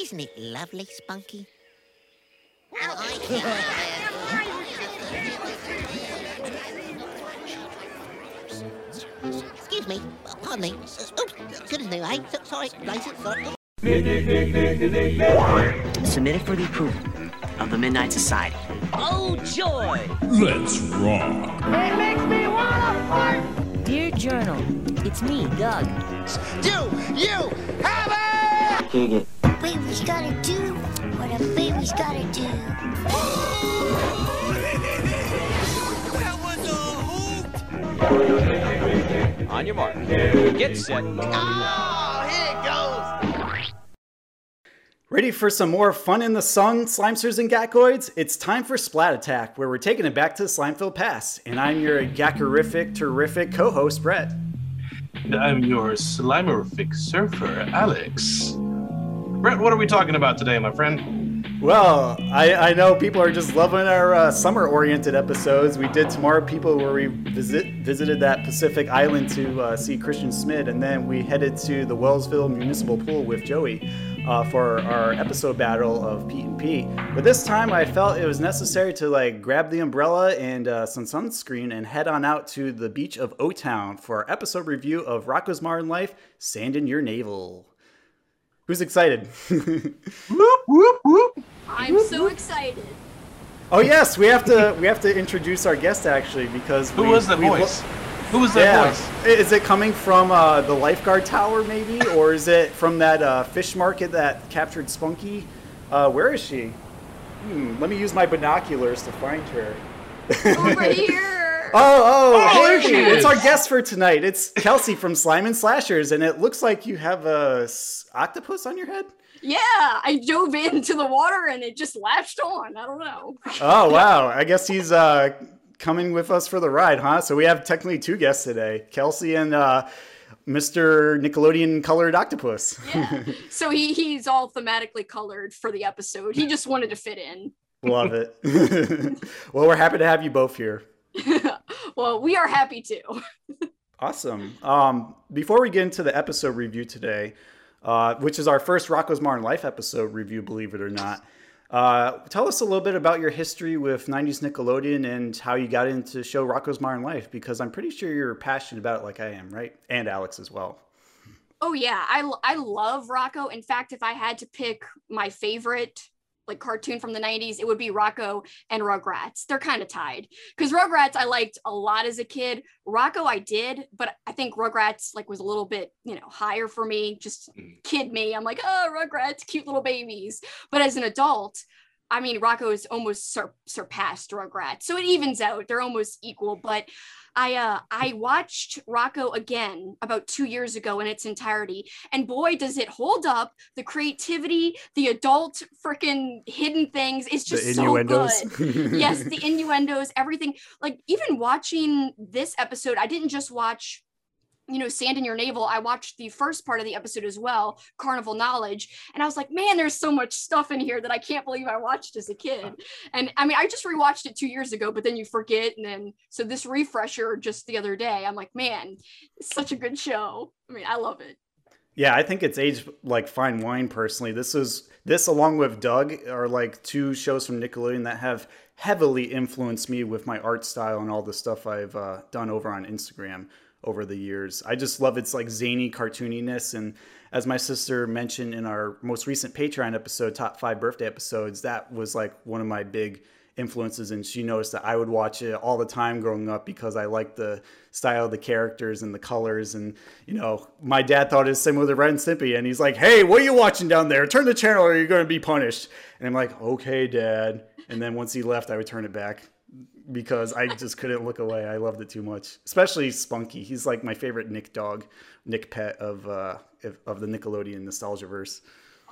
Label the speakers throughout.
Speaker 1: Isn't it lovely, Spunky? Excuse me. Pardon me. Oops. Good as new, eh? So- Sorry. License. Sorry.
Speaker 2: Submitted for the approval of the Midnight Society.
Speaker 3: Oh, joy!
Speaker 4: Let's rock. It makes me wanna fart!
Speaker 3: Dear Journal, it's me, Doug.
Speaker 5: Baby's gotta do what a baby's gotta do.
Speaker 6: On your mark. Get set.
Speaker 7: Ready for some more fun in the sun, Slimesters and Gackoids? It's time for Splat Attack, where we're taking it back to the Slimeville past. And I'm your gackerific, terrific co host, Brett.
Speaker 8: And I'm your slimerific surfer, Alex. Brett, what are we talking about today, my friend?
Speaker 7: Well, I, I know people are just loving our uh, summer oriented episodes. We did Tomorrow People, where we visit, visited that Pacific island to uh, see Christian Smith, and then we headed to the Wellsville Municipal Pool with Joey uh, for our episode battle of Pete and Pete. But this time I felt it was necessary to like grab the umbrella and uh, some sunscreen and head on out to the beach of O Town for our episode review of Rocko's Modern Life Sand in Your Navel. Who's excited?
Speaker 8: Whoop, whoop, whoop.
Speaker 9: I'm so excited.
Speaker 7: Oh yes, we have to we have to introduce our guest actually because
Speaker 8: Who
Speaker 7: we,
Speaker 8: was that
Speaker 7: we
Speaker 8: voice?
Speaker 7: lo-
Speaker 8: Who was that
Speaker 7: yeah,
Speaker 8: voice?
Speaker 7: is it coming from uh, the lifeguard tower maybe, or is it from that uh, fish market that captured Spunky? Uh, where is she? Hmm, let me use my binoculars to find her.
Speaker 9: Over here.
Speaker 7: Oh, oh,
Speaker 8: Oh, there
Speaker 7: hey,
Speaker 8: she
Speaker 7: it's our guest for tonight. It's Kelsey from Slime and Slashers, and it looks like you have a s- octopus on your head.
Speaker 9: Yeah, I dove into the water and it just latched on. I don't know.
Speaker 7: Oh wow! I guess he's uh, coming with us for the ride, huh? So we have technically two guests today: Kelsey and uh, Mr. Nickelodeon colored octopus.
Speaker 9: Yeah. so he he's all thematically colored for the episode. He just wanted to fit in.
Speaker 7: Love it. well, we're happy to have you both here.
Speaker 9: well, we are happy to.
Speaker 7: Awesome. Um, before we get into the episode review today, uh, which is our first Rocko's Modern Life episode review, believe it or not, uh, tell us a little bit about your history with 90s Nickelodeon and how you got into show Rocko's Modern Life, because I'm pretty sure you're passionate about it like I am, right? And Alex as well.
Speaker 9: Oh yeah, I, I love Rocko. In fact, if I had to pick my favorite like cartoon from the 90s, it would be Rocko and Rugrats. They're kind of tied. Cuz Rugrats I liked a lot as a kid. Rocko I did, but I think Rugrats like was a little bit, you know, higher for me, just mm. kid me. I'm like, "Oh, Rugrats, cute little babies." But as an adult, I mean, Rocko is almost sur- surpassed Rugrats. So it evens out. They're almost equal, but I uh I watched Rocko again about 2 years ago in its entirety and boy does it hold up. The creativity the adult freaking hidden things it's just so good. Yes the innuendos everything. Like even watching this episode i didn't just watch you know sand in your navel i watched the first part of the episode as well carnival knowledge. And i was like man there's so much stuff in here that i can't believe i watched as a kid. And i mean i just rewatched it two years ago but then you forget. And then so this refresher just the other day i'm like man it's such a good show. I mean i love it.
Speaker 7: Yeah, I think it's aged like fine wine personally. This is this along with Doug are like two shows from Nickelodeon that have heavily influenced me with my art style and all the stuff I've uh, done over on Instagram over the years. I just love its like zany cartooniness and as my sister mentioned in our most recent Patreon episode, top 5 birthday episodes, that was like one of my big influences and she noticed that I would watch it all the time growing up because I liked the style of the characters and the colors and you know my dad thought it was similar to Ren and Stimpy and he's like hey what are you watching down there? Turn the channel or you're going to be punished. And I'm like okay dad. And then once he left I would turn it back because I just couldn't look away. I loved it too much especially Spunky. He's like my favorite Nick dog Nick pet of uh of- the Nickelodeon nostalgia verse.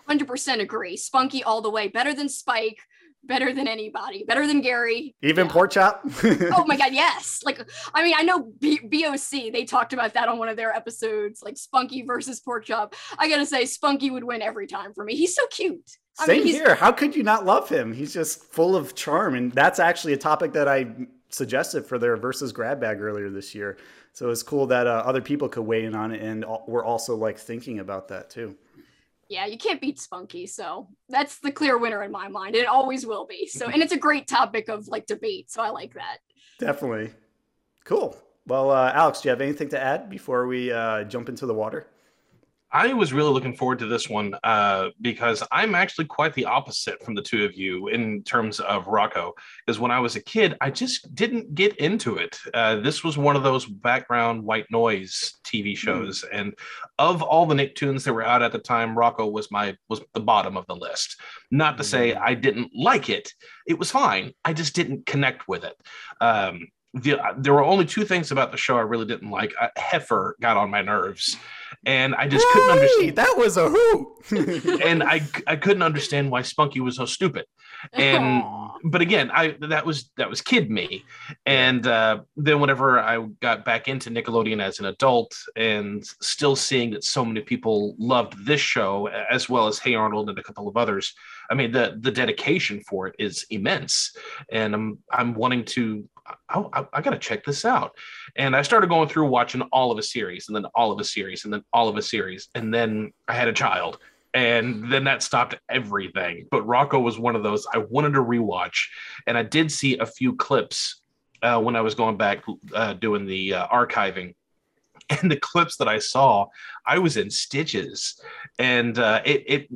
Speaker 9: 100% agree. Spunky all the way. Better than spike better than anybody better than gary
Speaker 7: even
Speaker 9: Yeah.
Speaker 7: pork chop
Speaker 9: oh my god yes like i mean i know B- boc they talked about that on one of their episodes like spunky versus pork chop i gotta say spunky would win every time for me he's so cute I
Speaker 7: Same
Speaker 9: mean,
Speaker 7: here. How could you not love him? He's just full of charm, and that's actually a topic that I suggested for their versus grab bag earlier this year. So it's cool that uh, other people could weigh in on it, and we're also like thinking about that too.
Speaker 9: Yeah, you can't beat Spunky, so that's the clear winner in my mind. It always will be. So, and it's a great topic of like debate, so I like that.
Speaker 7: Definitely. Cool. Well, uh, Alex, do you have anything to add before we uh, jump into the water?
Speaker 8: I was really looking forward to this one uh, because I'm actually quite the opposite from the two of you in terms of Rocko. Because when I was a kid, I just didn't get into it. Uh, this was one of those background white noise TV shows, mm. and of all the Nicktoons that were out at the time, Rocko was my was the bottom of the list. Not to say I didn't like it; it was fine. I just didn't connect with it. Um, the, there were only two things about the show I really didn't like. Uh, Heifer got on my nerves, and I just couldn't understand.
Speaker 7: That was a hoot.
Speaker 8: and I I couldn't understand why Spunky was so stupid. And Aww. but again, I that was that was kid me. And uh, then whenever I got back into Nickelodeon as an adult, and still seeing that so many people loved this show as well as Hey Arnold and a couple of others, I mean the the dedication for it is immense, and I'm I'm wanting to I, I, I got to check this out. And I started going through watching all of a series and then all of a series and then all of a series. And then I had a child. And then that stopped everything. But Rocko was one of those I wanted to rewatch. And I did see a few clips uh, when I was going back uh, doing the uh, archiving. And the clips that I saw, I was in stitches. And uh, it, it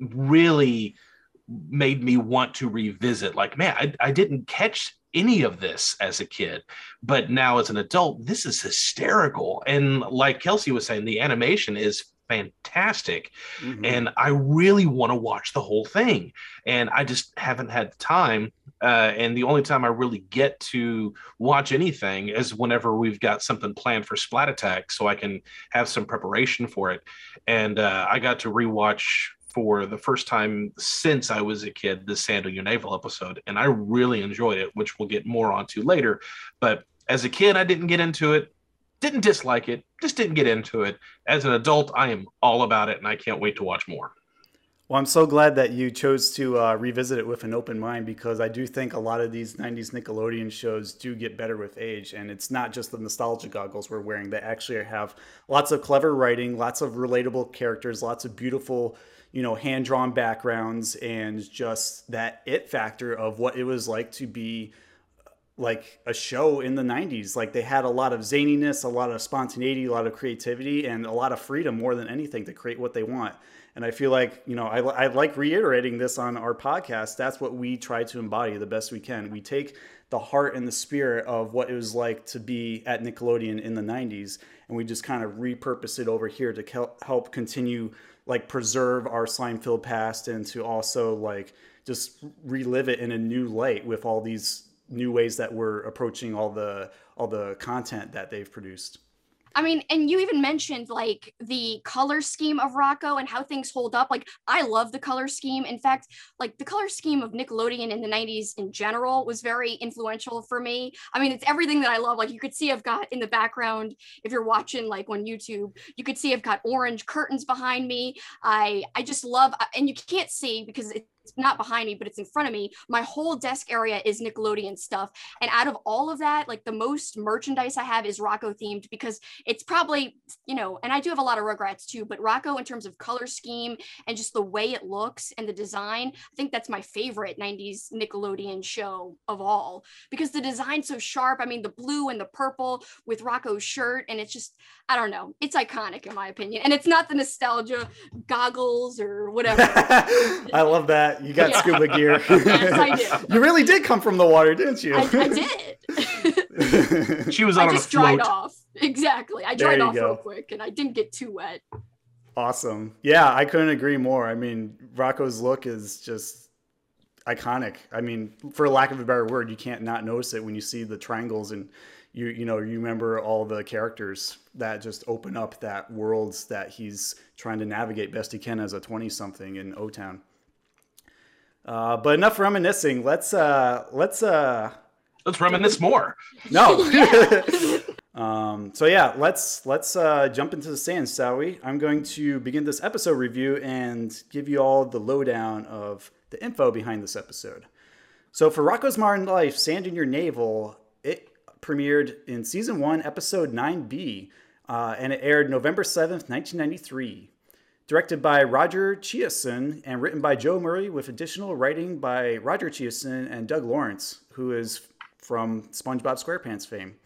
Speaker 8: really made me want to revisit like man I, I didn't catch any of this as a kid but now as an adult this is hysterical. And like kelsey was saying the animation is fantastic. Mm-hmm. and i really want to watch the whole thing. And i just haven't had the time uh, and the only time i really get to watch anything is whenever we've got something planned for splat attack so i can have some preparation for it. And uh, i got to rewatch for the first time since I was a kid, the Sandal Navel episode, and I really enjoyed it, which we'll get more onto later. But as a kid, I didn't get into it, didn't dislike it, just didn't get into it. As an adult, I am all about it, and I can't wait to watch more.
Speaker 7: Well, I'm so glad that you chose to uh, revisit it with an open mind because I do think a lot of these 90s Nickelodeon shows do get better with age. And it's not just the nostalgia goggles we're wearing, they actually have lots of clever writing, lots of relatable characters, lots of beautiful you know, hand drawn backgrounds and just that it factor of what it was like to be like a show in the 90s. Like they had a lot of zaniness, a lot of spontaneity, a lot of creativity, and a lot of freedom more than anything to create what they want. And I feel like, you know, I, I like reiterating this on our podcast. That's what we try to embody the best we can. We take the heart and the spirit of what it was like to be at Nickelodeon in the 90s, and we just kind of repurpose it over here to help continue like preserve our slime filled past and to also like just relive it in a new light with all these new ways that we're approaching all the all the content that they've produced.
Speaker 9: I mean, and you even mentioned like the color scheme of Rocko and how things hold up. Like, I love the color scheme. In fact, like the color scheme of Nickelodeon in the 90s in general was very influential for me. I mean, it's everything that I love. Like, you could see I've got in the background, if you're watching like on YouTube, you could see I've got orange curtains behind me. I I just love, and you can't see because it's not behind me, but it's in front of me. My whole desk area is Nickelodeon stuff. And out of all of that, like the most merchandise I have is Rocko themed because it's probably, you know, and I do have a lot of Rugrats too, but Rocko in terms of color scheme and just the way it looks and the design, I think that's my favorite 90s Nickelodeon show of all because the design's so sharp. I mean, the blue and the purple with Rocko's shirt, and it's just, I don't know, it's iconic in my opinion. And it's not the nostalgia goggles or whatever.
Speaker 7: I love that. You got yeah. scuba gear. yes, I did. You really did come from the water, didn't you?
Speaker 9: I, I did.
Speaker 8: she was on
Speaker 9: I just
Speaker 8: a float.
Speaker 9: dried off. Exactly. I dried off go. real quick and I didn't get too wet.
Speaker 7: Awesome. Yeah, I couldn't agree more. I mean, Rocko's look is just iconic. I mean, for lack of a better word, you can't not notice it when you see the triangles and you you know you remember all the characters that just open up that worlds that he's trying to navigate best he can as a 20 something in O Town. Uh, but enough reminiscing. Let's uh, let's uh,
Speaker 8: let's reminisce more.
Speaker 7: No. um, so yeah, let's let's uh, jump into the sand, shall we? I'm going to begin this episode review and give you all the lowdown of the info behind this episode. So for Rocko's Modern Life, Sand in Your Navel, it premiered in season one, episode 9B, uh, and it aired November 7th, 1993. Directed by Roger Chiasson and written by Joe Murray, with additional writing by Roger Chiasson and Doug Lawrence, who is from SpongeBob SquarePants fame.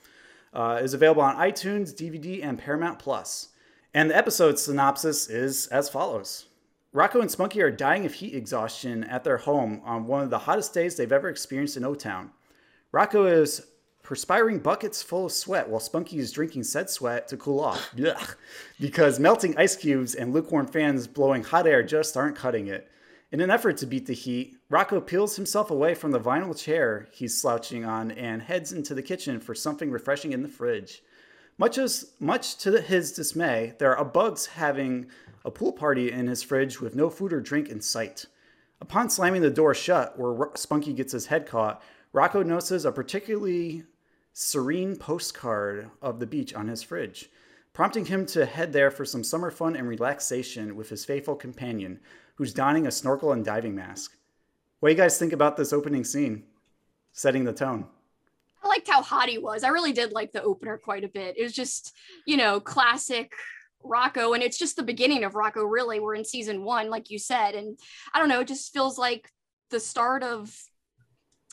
Speaker 7: Uh, is available on iTunes, DVD, and Paramount Plus. And the episode synopsis is as follows Rocko and Spunky are dying of heat exhaustion at their home on one of the hottest days they've ever experienced in O Town. Rocko is perspiring buckets full of sweat while Spunky is drinking said sweat to cool off. Ugh. Because melting ice cubes and lukewarm fans blowing hot air just aren't cutting it. In an effort to beat the heat, Rocko peels himself away from the vinyl chair he's slouching on and heads into the kitchen for something refreshing in the fridge. Much as much to his dismay, there are bugs having a pool party in his fridge with no food or drink in sight. Upon slamming the door shut, where Spunky gets his head caught, Rocko notices a particularly serene postcard of the beach on his fridge, prompting him to head there for some summer fun and relaxation with his faithful companion, who's donning a snorkel and diving mask. What do you guys think about this opening scene? Setting the tone.
Speaker 9: I liked how hot he was. I really did like the opener quite a bit. It was just, you know, classic Rocko, and it's just the beginning of Rocko, really. We're in season one, like you said. And I don't know, it just feels like the start of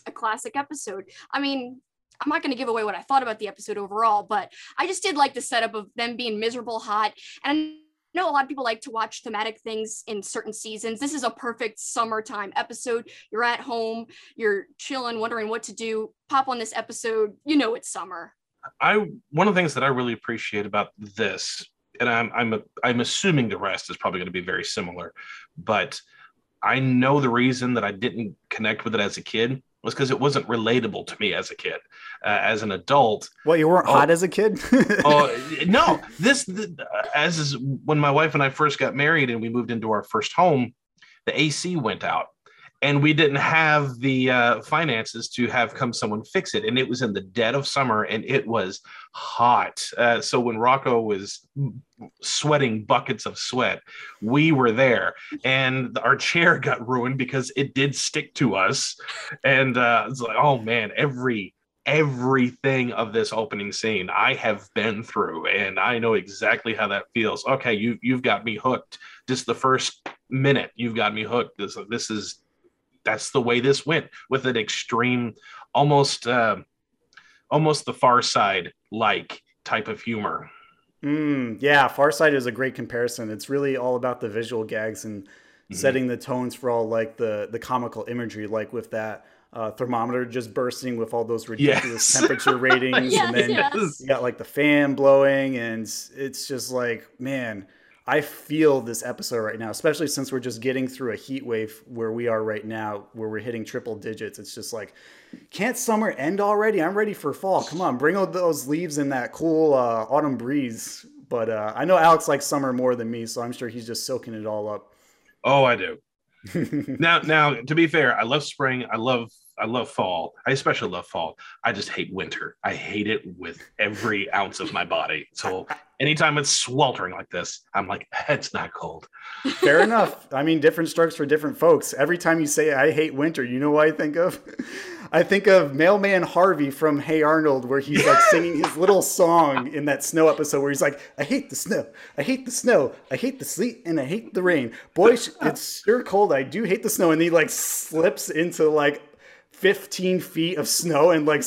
Speaker 9: a classic episode. I mean, I'm not going to give away what I thought about the episode overall, but I just did like the setup of them being miserable hot. And I know a lot of people like to watch thematic things in certain seasons. This is a perfect summertime episode. You're at home, you're chilling, wondering what to do. Pop on this episode, you know it's summer.
Speaker 8: I one of the things that I really appreciate about this, and I'm I'm I'm assuming the rest is probably going to be very similar, but I know the reason that I didn't connect with it as a kid was because it wasn't relatable to me as a kid. Uh, as an adult,
Speaker 7: well, you weren't
Speaker 8: oh,
Speaker 7: hot as a kid.
Speaker 8: oh no! This the, as is when my wife and I first got married and we moved into our first home, the AC went out, and we didn't have the uh, finances to have come someone fix it, and it was in the dead of summer and it was hot. Uh, so when Rocko was sweating buckets of sweat, we were there, and our chair got ruined because it did stick to us, and uh, it's like, oh man, every everything of this opening scene I have been through and I know exactly how that feels. Okay, you you've got me hooked. Just the first minute you've got me hooked. This this is that's the way this went with an extreme almost uh, almost the far side like type of humor.
Speaker 7: Mm, yeah, Far Side is a great comparison. It's really all about the visual gags and mm-hmm. setting the tones for all like the the comical imagery, like with that uh, thermometer just bursting with all those ridiculous yes. temperature ratings,
Speaker 9: yes,
Speaker 7: and then
Speaker 9: yes.
Speaker 7: you got like the fan blowing, and it's just like, man, I feel this episode right now, especially since we're just getting through a heat wave where we are right now, where we're hitting triple digits. It's just like, can't summer end already? I'm ready for fall. Come on, bring out those leaves in that cool uh, autumn breeze. But uh, I know Alex likes summer more than me, so I'm sure he's just soaking it all up.
Speaker 8: Oh, I do. now, now to be fair, I love spring. I love I love fall. I especially love fall. I just hate winter. I hate it with every ounce of my body. So anytime it's sweltering like this, I'm like, it's not cold.
Speaker 7: Fair enough. I mean, different strokes for different folks. Every time you say I hate winter, you know what I think of? I think of Mailman Harvey from Hey Arnold, where he's like singing his little song in that snow episode where he's like, I hate the snow, I hate the snow, I hate the sleet, and I hate the rain. Boy, it's sure cold. I do hate the snow. And he like slips into like 15 feet of snow and like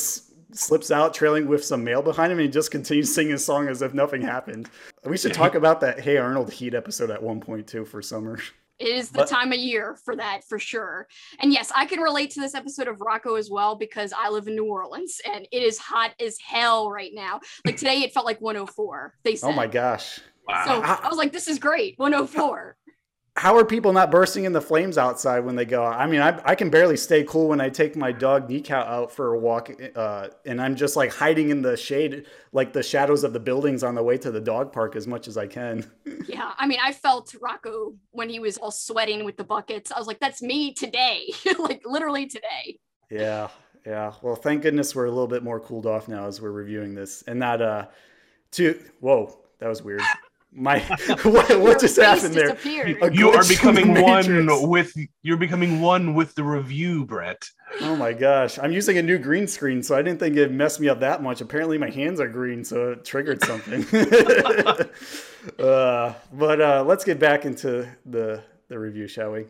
Speaker 7: slips out trailing with some mail behind him and he just continues singing his song as if nothing happened. We should talk about that Hey Arnold Heat episode at one point too for summer.
Speaker 9: It is the but, time of year for that for sure. And yes, I can relate to this episode of Rocko as well because I live in New Orleans and it is hot as hell right now. Like today it felt like 104. They said.
Speaker 7: Oh my gosh.
Speaker 9: Wow. So I was like, this is great. 104
Speaker 7: how are people not bursting in the flames outside when they go? I mean, I, I can barely stay cool when I take my dog Nika out for a walk, uh, and I'm just like hiding in the shade, like the shadows of the buildings on the way to the dog park as much as I can.
Speaker 9: Yeah, I mean, I felt Rocko when he was all sweating with the buckets. I was like, that's me today, like literally today.
Speaker 7: Yeah, yeah. Well, thank goodness we're a little bit more cooled off now as we're reviewing this, and not uh, to whoa, that was weird. My what, what just happened there?
Speaker 8: You are becoming one with you're becoming one with the review, Brett.
Speaker 7: Oh my gosh. I'm using a new green screen, so I didn't think it messed me up that much. Apparently my hands are green, so it triggered something. uh, but uh, let's get back into the, the review, shall we?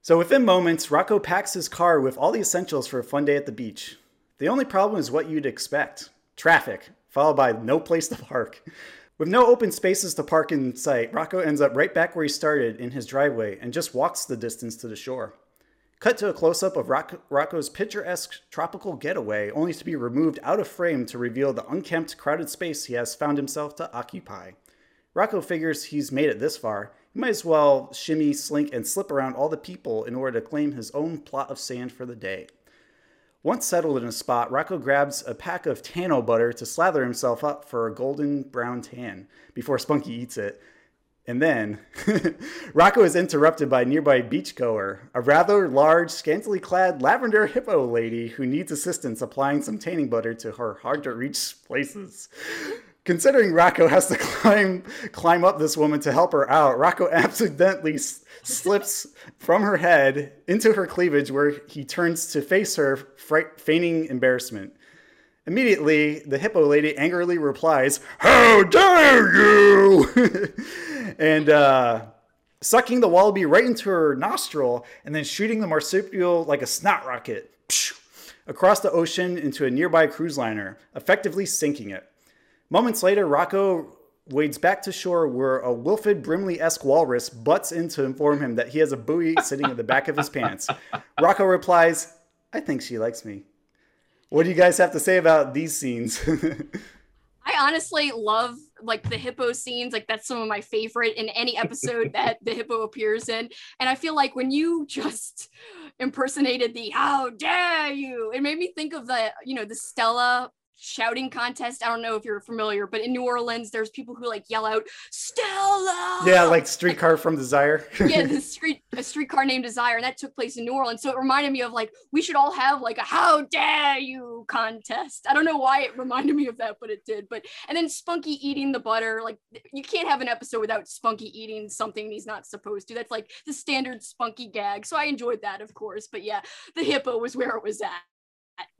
Speaker 7: So within moments, Rocko packs his car with all the essentials for a fun day at the beach. The only problem is what you'd expect. Traffic, followed by no place to park. With no open spaces to park in sight, Rocko ends up right back where he started in his driveway and just walks the distance to the shore. Cut to a close up of Rocko's picturesque tropical getaway, only to be removed out of frame to reveal the unkempt, crowded space he has found himself to occupy. Rocko figures he's made it this far. He might as well shimmy, slink, and slip around all the people in order to claim his own plot of sand for the day. Once settled in a spot, Rocko grabs a pack of Tano butter to slather himself up for a golden brown tan before Spunky eats it. And then, Rocko is interrupted by a nearby beachgoer, a rather large, scantily clad lavender hippo lady who needs assistance applying some tanning butter to her hard to reach places. Considering Rocko has to climb climb up this woman to help her out, Rocko accidentally slips from her head into her cleavage, where he turns to face her, fright, feigning embarrassment. Immediately, the hippo lady angrily replies, How dare you! and uh, sucking the wallaby right into her nostril and then shooting the marsupial like a snot rocket across the ocean into a nearby cruise liner, effectively sinking it. Moments later, Rocko wades back to shore where a Wilford Brimley esque walrus butts in to inform him that he has a buoy sitting in the back of his pants. Rocko replies, I think she likes me. What do you guys have to say about these scenes?
Speaker 9: I honestly love like the hippo scenes. Like that's some of my favorite in any episode that the hippo appears in. And I feel like when you just impersonated the "How dare you," it made me think of the you know the Stella shouting contest. I don't know if you're familiar, but in New Orleans, there's people who like yell out "Stella."
Speaker 7: yeah, like Streetcar from Desire.
Speaker 9: yeah, the street a streetcar named Desire, and that took place in New Orleans. So it reminded me of like we should all have like a "How dare you" contest. I don't know why it reminded me of that, but it did. But and then Spunky eating the butter. Like you can't have an episode without Spunky eating something he's not supposed to. That's like the standard Spunky gag. So I enjoyed that, of course. But yeah, the hippo was where it was at.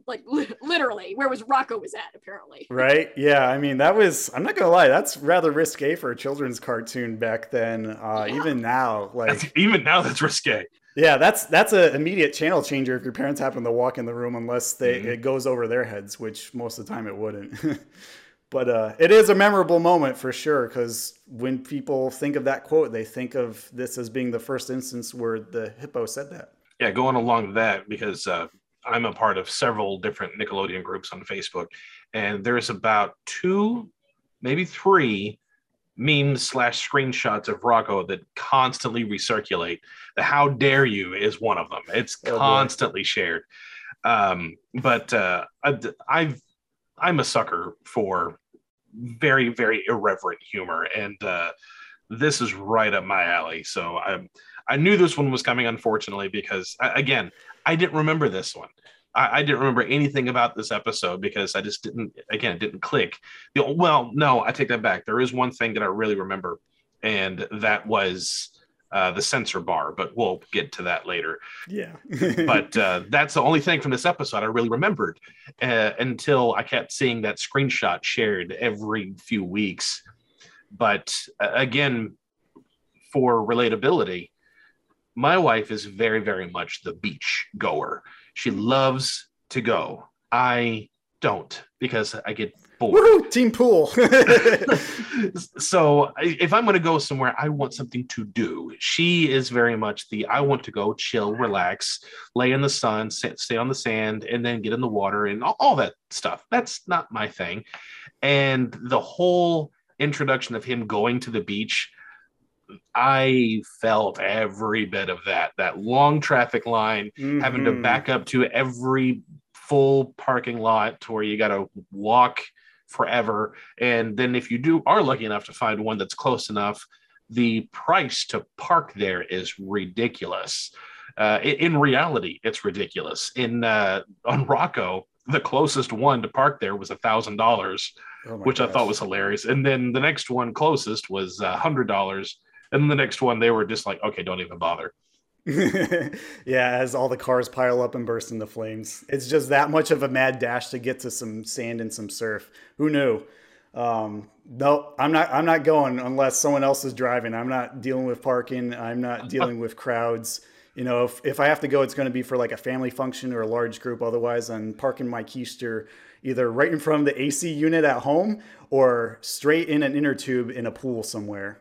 Speaker 9: Like literally, where was Rocko was at apparently.
Speaker 7: Right? Yeah. I mean, that was, I'm not going to lie, that's rather risque for a children's cartoon back then. Uh,
Speaker 9: Yeah.
Speaker 7: Even now, like,
Speaker 8: Even now, that's risque.
Speaker 7: yeah, that's that's an immediate channel changer if your parents happen to walk in the room, unless they
Speaker 8: Mhm.
Speaker 7: it goes over their heads, which most of the time it wouldn't. but uh, it is a memorable moment for sure, because when people think of that quote, they think of this as being the first instance where the hippo said that.
Speaker 8: Yeah, going along that because uh, I'm a part of several different Nickelodeon groups on Facebook, and there's about two, maybe three memes slash screenshots of Rocko that constantly recirculate. The "How dare you" is one of them. It's
Speaker 7: Oh, boy.
Speaker 8: constantly shared. Um, but uh, I- I've I'm a sucker for very very irreverent humor, and uh, this is right up my alley. So I I knew this one was coming, unfortunately, because again I didn't remember this one. I, I didn't remember anything about this episode because I just didn't again it didn't click. The, well, no, I take that back. There is one thing that I really remember, and that was. Uh, the censor bar, but we'll get to that later
Speaker 7: Yeah.
Speaker 8: but uh, that's the only thing from this episode I really remembered uh, until I kept seeing that screenshot shared every few weeks. But uh, again, for relatability, my wife is very, very much the beach goer. She loves to go. I don't because I get bored.
Speaker 7: Woohoo! Team pool.
Speaker 8: so if I'm going to go somewhere, I want something to do. She is very much the I want to go chill, relax, lay in the sun, sit, stay on the sand, and then get in the water and all, all that stuff. That's not my thing. And the whole introduction of him going to the beach, I felt every bit of that. That long traffic line, having to
Speaker 7: Mhm.
Speaker 8: back up to every full parking lot to where you got to walk forever and then if you do are lucky enough to find one that's close enough the price to park there is ridiculous uh, in, reality it's ridiculous in uh, on rocko the closest one to park there was a thousand dollars,
Speaker 7: Oh
Speaker 8: which I thought was hilarious. And then the next one closest was a hundred dollars. And then the next one, they were just like, okay, don't even bother.
Speaker 7: yeah, as all the cars pile up and burst into flames. It's just that much of a mad dash to get to some sand and some surf. Who knew? Um, no, I'm not. I'm not going unless someone else is driving. I'm not dealing with parking. I'm not dealing with crowds. You know, if, if I have to go, it's going to be for like a family function or a large group. Otherwise, I'm parking my keister either right in front of the AC unit at home or straight in an inner tube in a pool somewhere.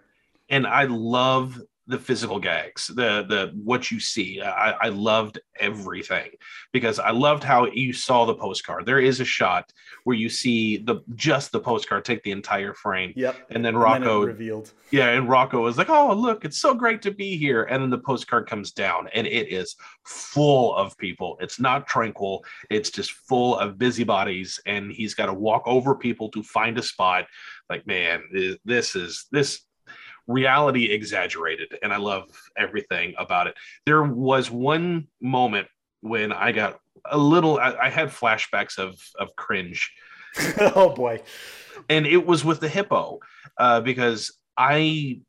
Speaker 8: And I love the physical gags, the the what you see. I, I loved everything because I loved how you saw the postcard. There is a shot where you see the just the postcard take the entire frame,
Speaker 7: Yep.
Speaker 8: and then
Speaker 7: And then
Speaker 8: Rocko,
Speaker 7: revealed.
Speaker 8: yeah, and Rocko is like, "Oh, look, it's so great to be here," and then the postcard comes down, and it is full of people. It's not tranquil. It's just full of busybodies, and he's got to walk over people to find a spot. Like, man, this is this reality exaggerated and i love everything about it there was one moment when i got a little i, I had flashbacks of of cringe
Speaker 7: oh boy.
Speaker 8: and it was with the hippo uh, because i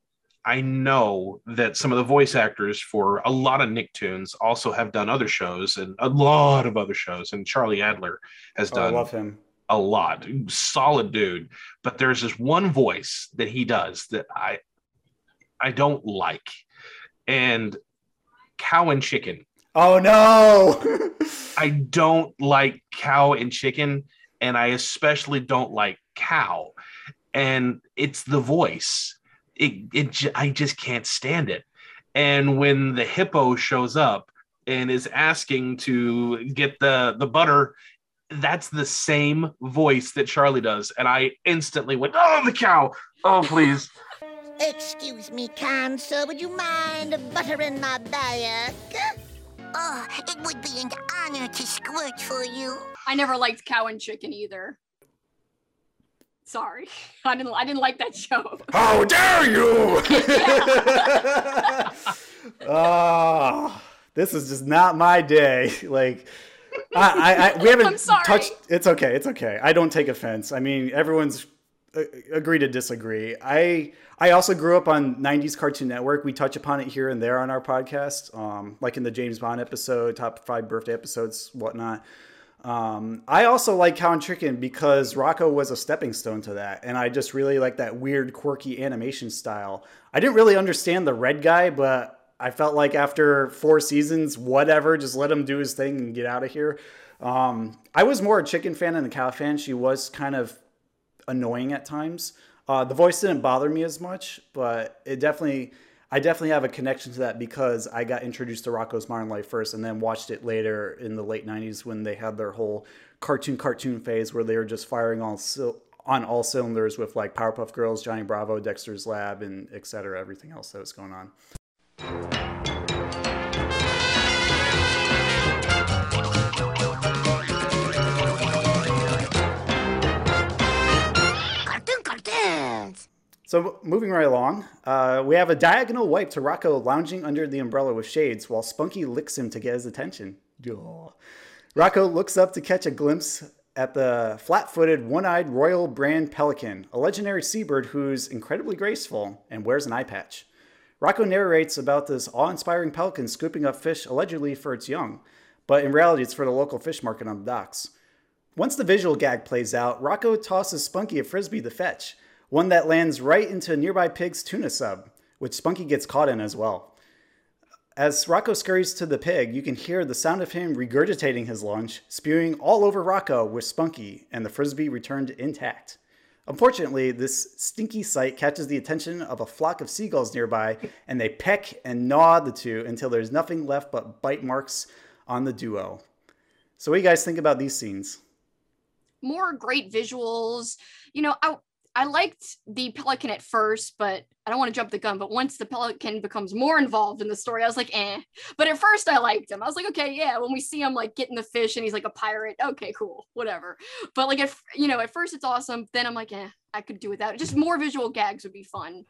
Speaker 8: i know that some of the voice actors for a lot of nicktoons also have done other shows and a lot of other shows and charlie adler has
Speaker 7: Oh, I
Speaker 8: done
Speaker 7: love him.
Speaker 8: a lot. Solid dude. But there's this one voice that he does that I I don't like. And cow and chicken.
Speaker 7: Oh no.
Speaker 8: I don't like cow and chicken and I especially don't like cow. And it's the voice. It it I just can't stand it. And when the hippo shows up and is asking to get the the butter that's the same voice that Charlie does. And I instantly went, Oh, the cow. Oh, please.
Speaker 1: Excuse me, kind sir, would you mind buttering my back?
Speaker 5: Oh, it would be an honor to squirt for you.
Speaker 9: I never liked Cow and Chicken either. Sorry, I didn't. I didn't like that show.
Speaker 7: How dare you? Ah, this is just not my day. Like, I, I, I we haven't
Speaker 9: I'm sorry.
Speaker 7: touched. It's okay. It's okay. I don't take offense. I mean, everyone's agree to disagree. I, I also grew up on '90s Cartoon Network. We touch upon it here and there on our podcast, um, like in the James Bond episode, top five birthday episodes, whatnot. Um, I also like Cow and Chicken because Rocko was a stepping stone to that, and I just really like that weird, quirky animation style. I didn't really understand the red guy, but I felt like after four seasons, whatever, just let him do his thing and get out of here. Um, I was more a Chicken fan than a Cow fan. She was kind of annoying at times. Uh, the voice didn't bother me as much, but it definitely, I definitely have a connection to that because I got introduced to Rocko's Modern Life first, and then watched it later in the late '90s when they had their whole cartoon cartoon phase where they were just firing all sil- on all cylinders with like Powerpuff Girls, Johnny Bravo, Dexter's Lab, and et cetera, everything else that was going on. So moving right along, uh, we have a diagonal wipe to Rocko lounging under the umbrella with shades while Spunky licks him to get his attention. Yaw. Rocko looks up to catch a glimpse at the flat-footed, one-eyed royal brand pelican, a legendary seabird who's incredibly graceful and wears an eye patch. Rocko narrates about this awe-inspiring pelican scooping up fish allegedly for its young, but in reality it's for the local fish market on the docks. Once the visual gag plays out, Rocko tosses Spunky a frisbee to fetch, one that lands right into a nearby pig's tuna sub, which Spunky gets caught in as well. As Rocko scurries to the pig, you can hear the sound of him regurgitating his lunch, spewing all over Rocko with Spunky, and the frisbee returned intact. Unfortunately, this stinky sight catches the attention of a flock of seagulls nearby, and they peck and gnaw the two until there's nothing left but bite marks on the duo. So, what do you guys think about these scenes?
Speaker 9: More great visuals. You know, I I liked the pelican at first, but I don't want to jump the gun. But once the pelican becomes more involved in the story, I was like, eh. But at first, I liked him. I was like, okay, yeah. When we see him like getting the fish and he's like a pirate, okay, cool, whatever. But like, if you know, at first it's awesome. Then I'm like, eh, I could do without. Just more visual gags would be fun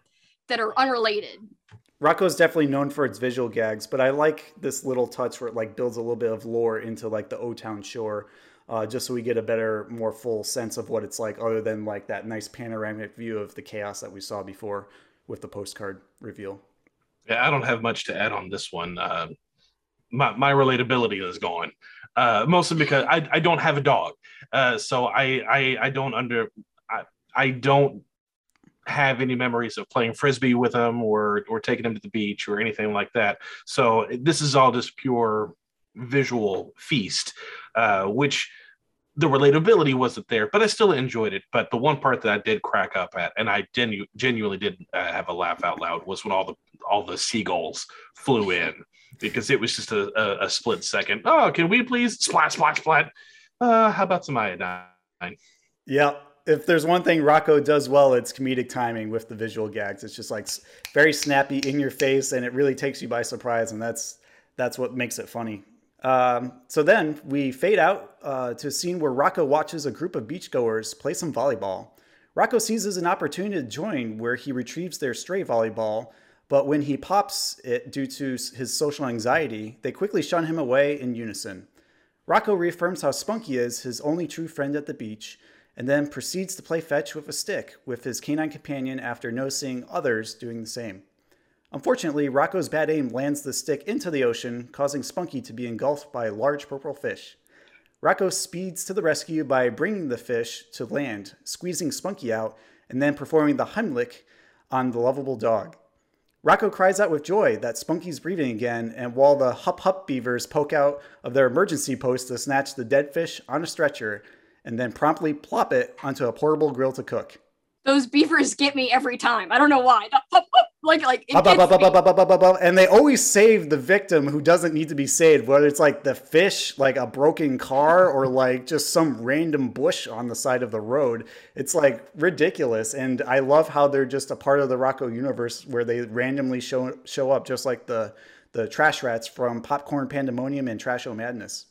Speaker 9: that are unrelated.
Speaker 7: Rocko's definitely known for its visual gags, but I like this little touch where it like builds a little bit of lore into like the O Town shore. Uh, just so we get a better, more full sense of what it's like, other than like that nice panoramic view of the chaos that we saw before with the postcard reveal.
Speaker 8: Yeah, I don't have much to add on this one. Uh, my my relatability is gone, uh, mostly because I, I don't have a dog, uh, so I, I I don't under I, I don't have any memories of playing frisbee with him or or taking him to the beach or anything like that. So this is all just pure visual feast, uh, which the relatability wasn't there, but I still enjoyed it. But the one part that I did crack up at, and I genu- genuinely did uh, have a laugh out loud, was when all the all the seagulls flew in because it was just a, a, a split second. Oh, can we please splat splat splat? Uh, how about some iodine?
Speaker 7: Yeah, if there's one thing Rocko does well, it's comedic timing with the visual gags. It's just like very snappy in your face, and it really takes you by surprise, and that's that's what makes it funny. Um, so then we fade out uh, to a scene where Rocko watches a group of beachgoers play some volleyball. Rocko seizes an opportunity to join where he retrieves their stray volleyball, but when he pops it due to his social anxiety, they quickly shun him away in unison. Rocko reaffirms how Spunky is his only true friend at the beach, and then proceeds to play fetch with a stick with his canine companion after noticing others doing the same. Unfortunately, Rocko's bad aim lands the stick into the ocean, causing Spunky to be engulfed by a large purple fish. Rocko speeds to the rescue by bringing the fish to land, squeezing Spunky out, and then performing the Heimlich on the lovable dog. Rocko cries out with joy that Spunky's breathing again, and while the Hup Hup beavers poke out of their emergency post to snatch the dead fish on a stretcher, and then promptly plop it onto a portable grill to cook.
Speaker 9: Those beavers get me every time. I don't know why. Hup, hup, like like it
Speaker 7: Up, up,
Speaker 9: gets
Speaker 7: up,
Speaker 9: me.
Speaker 7: up, up, up, up, up, up, and they always save the victim who doesn't need to be saved, whether it's like the fish, like a broken car, or like just some random bush on the side of the road. It's like ridiculous, and I love how they're just a part of the Rocko universe where they randomly show show up, just like the the trash rats from Popcorn Pandemonium and Trash-O-Madness.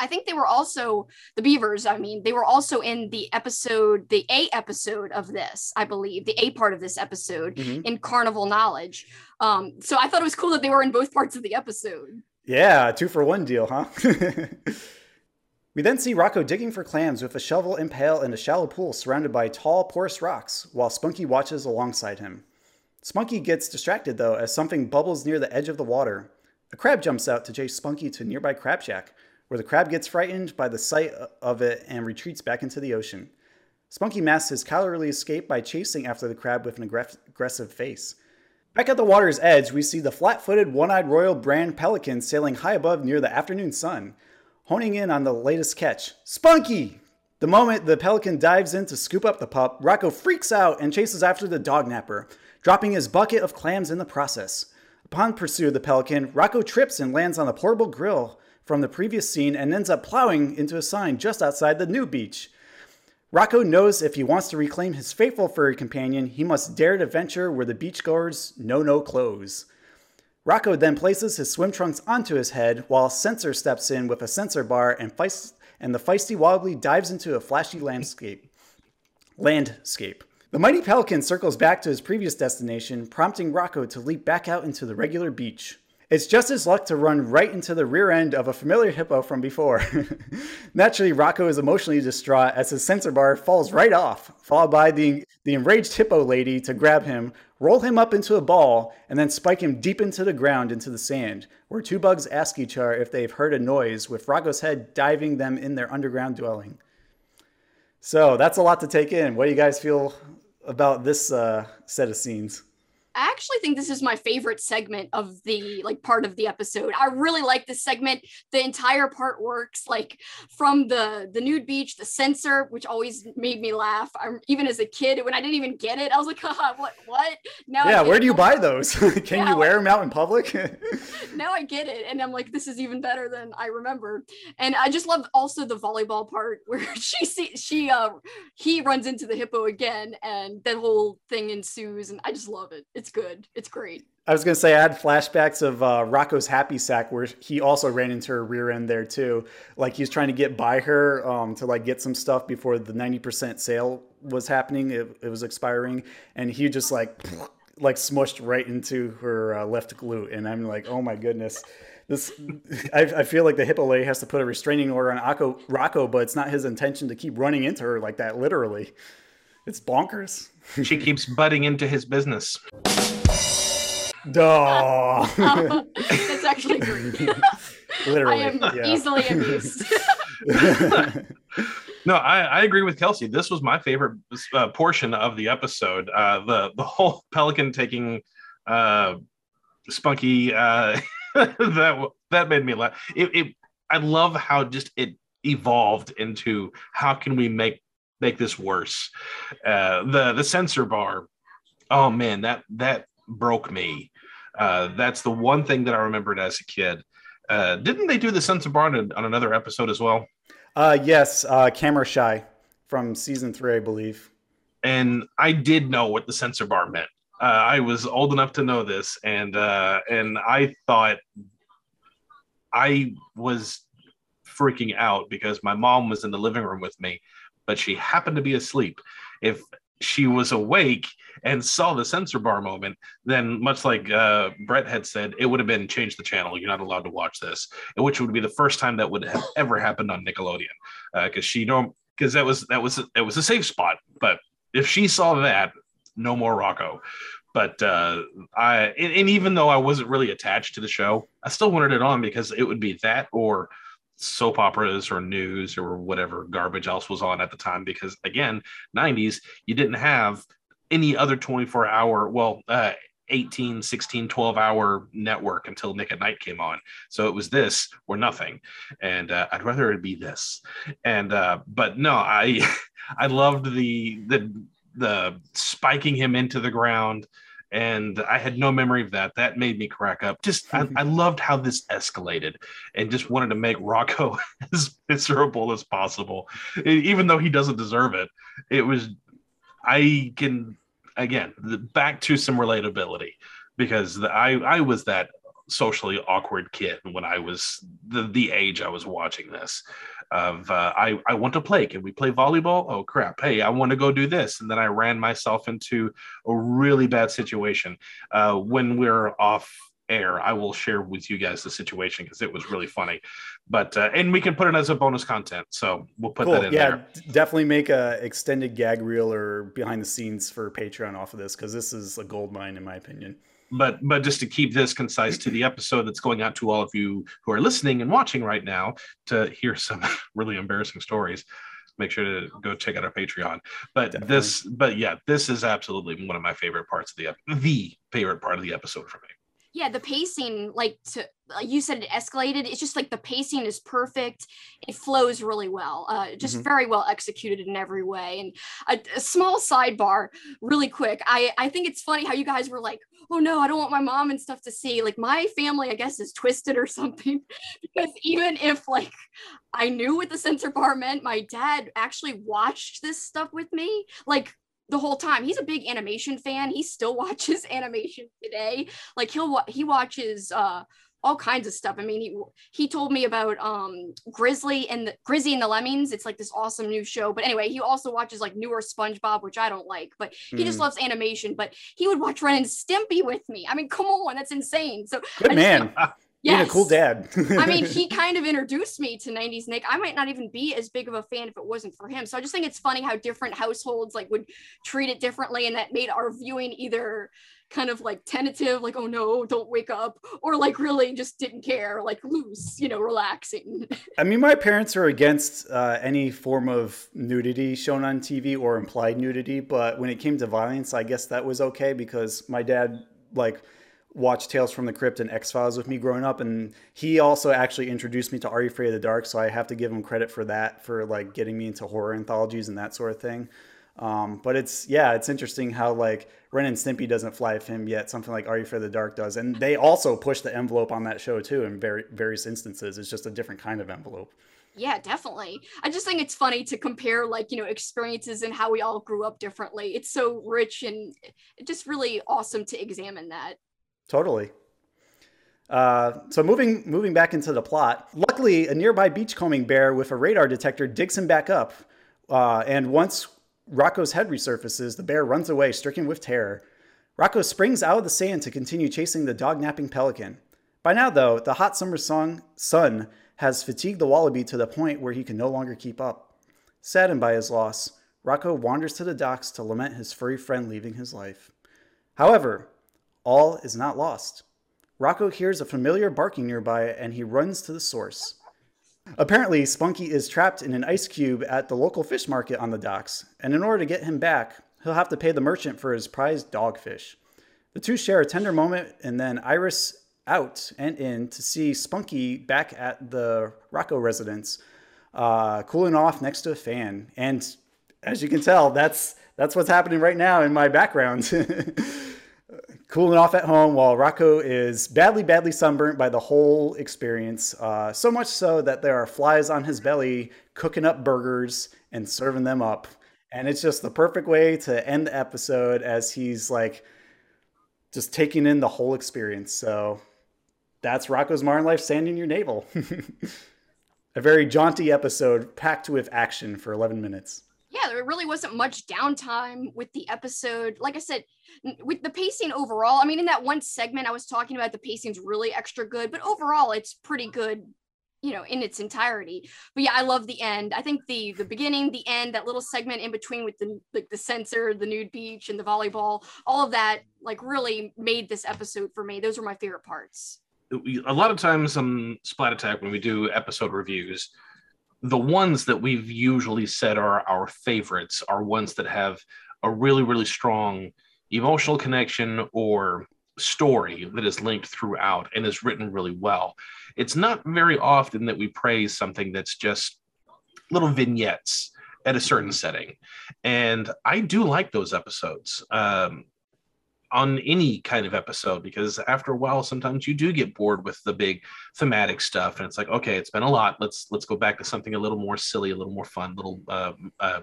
Speaker 9: I think they were also the beavers. I mean, they were also in the episode, the A episode of this, I believe, the A part of this episode
Speaker 7: Mhm.
Speaker 9: in Carnival Knowledge. Um, so I thought it was cool that they were in both parts of the episode.
Speaker 7: Yeah, two for one deal, huh? we then see Rocko digging for clams with a shovel and pail in a shallow pool surrounded by tall, porous rocks, while Spunky watches alongside him. Spunky gets distracted though as something bubbles near the edge of the water. A crab jumps out to chase Spunky to nearby crab shack, where the crab gets frightened by the sight of it and retreats back into the ocean. Spunky masks his cowardly escape by chasing after the crab with an aggress- aggressive face. Back at the water's edge, we see the flat footed, one eyed royal brand pelican sailing high above near the afternoon sun, honing in on the latest catch Spunky! The moment the pelican dives in to scoop up the pup, Rocko freaks out and chases after the dog napper, dropping his bucket of clams in the process. Upon pursuit of the pelican, Rocko trips and lands on a portable grill from the previous scene and ends up plowing into a sign just outside the new beach. Rocko knows if he wants to reclaim his faithful furry companion, he must dare to venture where the beachgoers know no clothes. Rocko then places his swim trunks onto his head while Censor steps in with a censor bar and, feist- and the feisty wallaby dives into a flashy landscape. Landscape. The mighty pelican circles back to his previous destination, prompting Rocko to leap back out into the regular beach. It's just his luck to run right into the rear end of a familiar hippo from before. Naturally, Rocko is emotionally distraught as his censor bar falls right off, followed by the, the enraged hippo lady to grab him, roll him up into a ball, and then spike him deep into the ground into the sand, where two bugs ask each other if they've heard a noise, with Rocko's head diving them in their underground dwelling. So that's a lot to take in. What do you guys feel about this uh, set of scenes?
Speaker 9: I actually think this is my favorite segment of the like part of the episode. I really like this segment. The entire part works like from the the nude beach, the censor, which always made me laugh. I'm even as a kid when I didn't even get it, I was like, Haha, what what? Now
Speaker 7: yeah, where do you buy those? Can
Speaker 9: Yeah,
Speaker 7: you wear
Speaker 9: like-
Speaker 7: them out in public?
Speaker 9: now I get it. And I'm like, this is even better than I remember. And I just love also the volleyball part where she see she uh he runs into the hippo again and that whole thing ensues and I just love it. It's good. It's great.
Speaker 7: I was gonna say I had flashbacks of uh, Rocko's happy sack where he also ran into her rear end there too. Like he was trying to get by her um, to like get some stuff before the ninety percent sale was happening. It, it was expiring, and he just like like smushed right into her uh, left glute, and I'm like, oh my goodness. This, I, I feel like the hippo lady has to put a restraining order on Akko, Rocko, but it's not his intention to keep running into her like that. Literally, it's bonkers.
Speaker 8: She keeps butting into his business.
Speaker 7: Duh.
Speaker 9: That's actually great.
Speaker 7: Literally,
Speaker 9: I am
Speaker 7: yeah.
Speaker 9: easily amused.
Speaker 8: No, I, I agree with Kelsey. This was my favorite uh, portion of the episode. Uh, the the whole pelican taking uh, Spunky uh, that that made me laugh. It, it I love how just it evolved into how can we make make this worse. Uh, the the censor bar. Oh man, that that broke me. Uh, that's the one thing that I remembered as a kid. Uh, didn't they do the censor bar on, on another episode as well?
Speaker 7: Uh, yes, uh, camera shy from season three, I believe.
Speaker 8: and I did know what the censor bar meant. Uh, I was old enough to know this, and uh, and I thought I was freaking out because my mom was in the living room with me, but she happened to be asleep. If she was awake and saw the censor bar moment, then much like uh, Brett had said, it would have been change the channel. You're not allowed to watch this, which would be the first time that would have ever happened on Nickelodeon, because she don't because that was that was it was a safe spot. But if she saw that, no more Rocko. But uh, I and, and even though I wasn't really attached to the show, I still wanted it on because it would be that or soap operas or news or whatever garbage else was on at the time. Because again, 90s, you didn't have any other 24 hour, well, uh, 18, 16, 12 hour network until Nick at Nite came on. So it was this or nothing. And uh, I'd rather it be this. And, uh, but no, I, I loved the, the, the spiking him into the ground. And I had no memory of that. That made me crack up. Just, I, mm-hmm. I loved how this escalated and just wanted to make Rocko as miserable as possible, E- even though he doesn't deserve it. It was, I can again back to some relatability because the, I I was that socially awkward kid when I was the the age I was watching this. Of uh, I I want to play. Can we play volleyball? Oh crap! Hey, I want to go do this, and then I ran myself into a really bad situation. Uh, when we're off air, I will share with you guys the situation because it was really funny. But uh, and we can put it as a bonus content, so we'll put that in
Speaker 7: yeah,
Speaker 8: there.
Speaker 7: definitely make a extended gag reel or behind the scenes for Patreon off of this because this is a gold mine in my opinion.
Speaker 8: But but just to keep this concise to the episode that's going out to all of you who are listening and watching right now to hear some really embarrassing stories make sure to go check out our patreon but
Speaker 7: Definitely.
Speaker 8: this but yeah this is absolutely one of my favorite parts of the the favorite part of the episode for me
Speaker 9: yeah the pacing like to like you said it escalated. It's just like the pacing is perfect. It flows really well uh just
Speaker 7: Mhm.
Speaker 9: very well executed in every way. And a, a small sidebar really quick. I i think it's funny how you guys were like oh no i don't want my mom and stuff to see. Like my family i guess is twisted or something because even if like i knew what the censor bar meant my dad actually watched this stuff with me. Like the whole time he's a big animation fan he still watches animation today like he'll he watches uh all kinds of stuff. I mean, he he told me about um Grizzly and the Grizzy and the Lemmings. It's like this awesome new show. But anyway, he also watches like newer SpongeBob, which I don't like, but he just
Speaker 7: Mm.
Speaker 9: loves animation. But he would watch Ren and Stimpy with me. I mean, come on, that's insane. So
Speaker 7: Good
Speaker 9: I just think-
Speaker 7: being a cool dad.
Speaker 9: I mean, he kind of introduced me to 90s Nick. I might not even be as big of a fan if it wasn't for him. So I just think it's funny how different households like would treat it differently and that made our viewing either kind of like tentative, like, oh no, don't wake up, or like really just didn't care, like loose, you know, relaxing.
Speaker 7: I mean, my parents are against uh, any form of nudity shown on TV or implied nudity, but when it came to violence, I guess that was okay because my dad like watched Tales from the Crypt and X Files with me growing up, and he also actually introduced me to Are You Afraid of the Dark, so I have to give him credit for that for like getting me into horror anthologies and that sort of thing. Um, but it's yeah, it's interesting how like Ren and Stimpy doesn't fly with him yet. Something like Are You Afraid of the Dark does, and they also push the envelope on that show too in very various instances. It's just a different kind of envelope.
Speaker 9: yeah, definitely. I just think it's funny to compare like, you know, experiences and how we all grew up differently. It's so rich and just really awesome to examine that.
Speaker 7: Totally. Uh, so moving moving back into the plot, luckily a nearby beachcombing bear with a radar detector digs him back up, uh, and once Rocko's head resurfaces, the bear runs away, stricken with terror. Rocko springs out of the sand to continue chasing the dog napping pelican. By now, though, the hot summer song, sun has fatigued the wallaby to the point where he can no longer keep up. Saddened by his loss, Rocko wanders to the docks to lament his furry friend leaving his life. However, all is not lost. Rocko hears a familiar barking nearby and he runs to the source. Apparently, Spunky is trapped in an ice cube at the local fish market on the docks, and in order to get him back, he'll have to pay the merchant for his prized dogfish. The two share a tender moment, and then Iris out and in to see Spunky back at the Rocko residence, uh, cooling off next to a fan. And as you can tell, that's that's what's happening right now in my background. cooling off at home while Rocko is badly, badly sunburnt by the whole experience. Uh, so much so that there are flies on his belly cooking up burgers and serving them up. And it's just the perfect way to end the episode as he's like just taking in the whole experience. So that's Rocko's Modern Life Sand in Your Navel. A very jaunty episode packed with action for 11 minutes
Speaker 9: yeah, there really wasn't much downtime with the episode. Like I said, with the pacing overall, I mean, in that one segment I was talking about, the pacing's really extra good, but overall, it's pretty good, you know, in its entirety. But yeah, I love the end. I think the the beginning, the end, that little segment in between with the like the censor, the nude beach, and the volleyball, all of that, like, really made this episode for me. Those were my favorite parts.
Speaker 8: A lot of times on Splat Attack, when we do episode reviews, the ones that we've usually said are our favorites are ones that have a really really strong emotional connection or story that is linked throughout and is written really well. It's not very often that we praise something that's just little vignettes at a certain setting. And i do like those episodes. Um, on any kind of episode because after a while sometimes you do get bored with the big thematic stuff and it's like okay it's been a lot. Let's let's go back to something a little more silly a little more fun little uh, uh,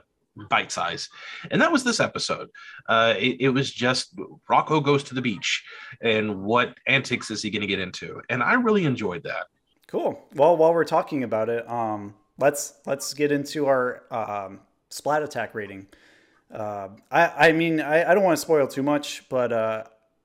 Speaker 8: bite size. And that was this episode. Uh, it, it, was just rocko goes to the beach and what antics is he going to get into? And i really enjoyed that.
Speaker 7: Cool. Well while we're talking about it um let's let's get into our um, splat attack rating uh, I, I mean, I, I don't want to spoil too much, but uh,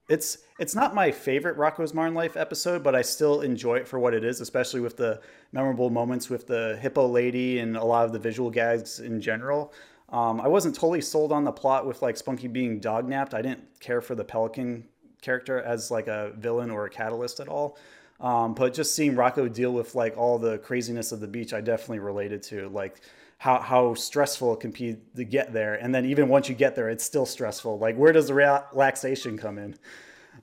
Speaker 7: it's it's not my favorite Rocko's Modern Life episode, but I still enjoy it for what it is, especially with the memorable moments with the hippo lady and a lot of the visual gags in general. Um, I wasn't totally sold on the plot with like Spunky being dog napped. I didn't care for the pelican character as like a villain or a catalyst at all. Um, but just seeing Rocko deal with like all the craziness of the beach, I definitely related to. Like how how stressful it can be to get there, and then even once you get there, it's still stressful. Like where does the relaxation come in?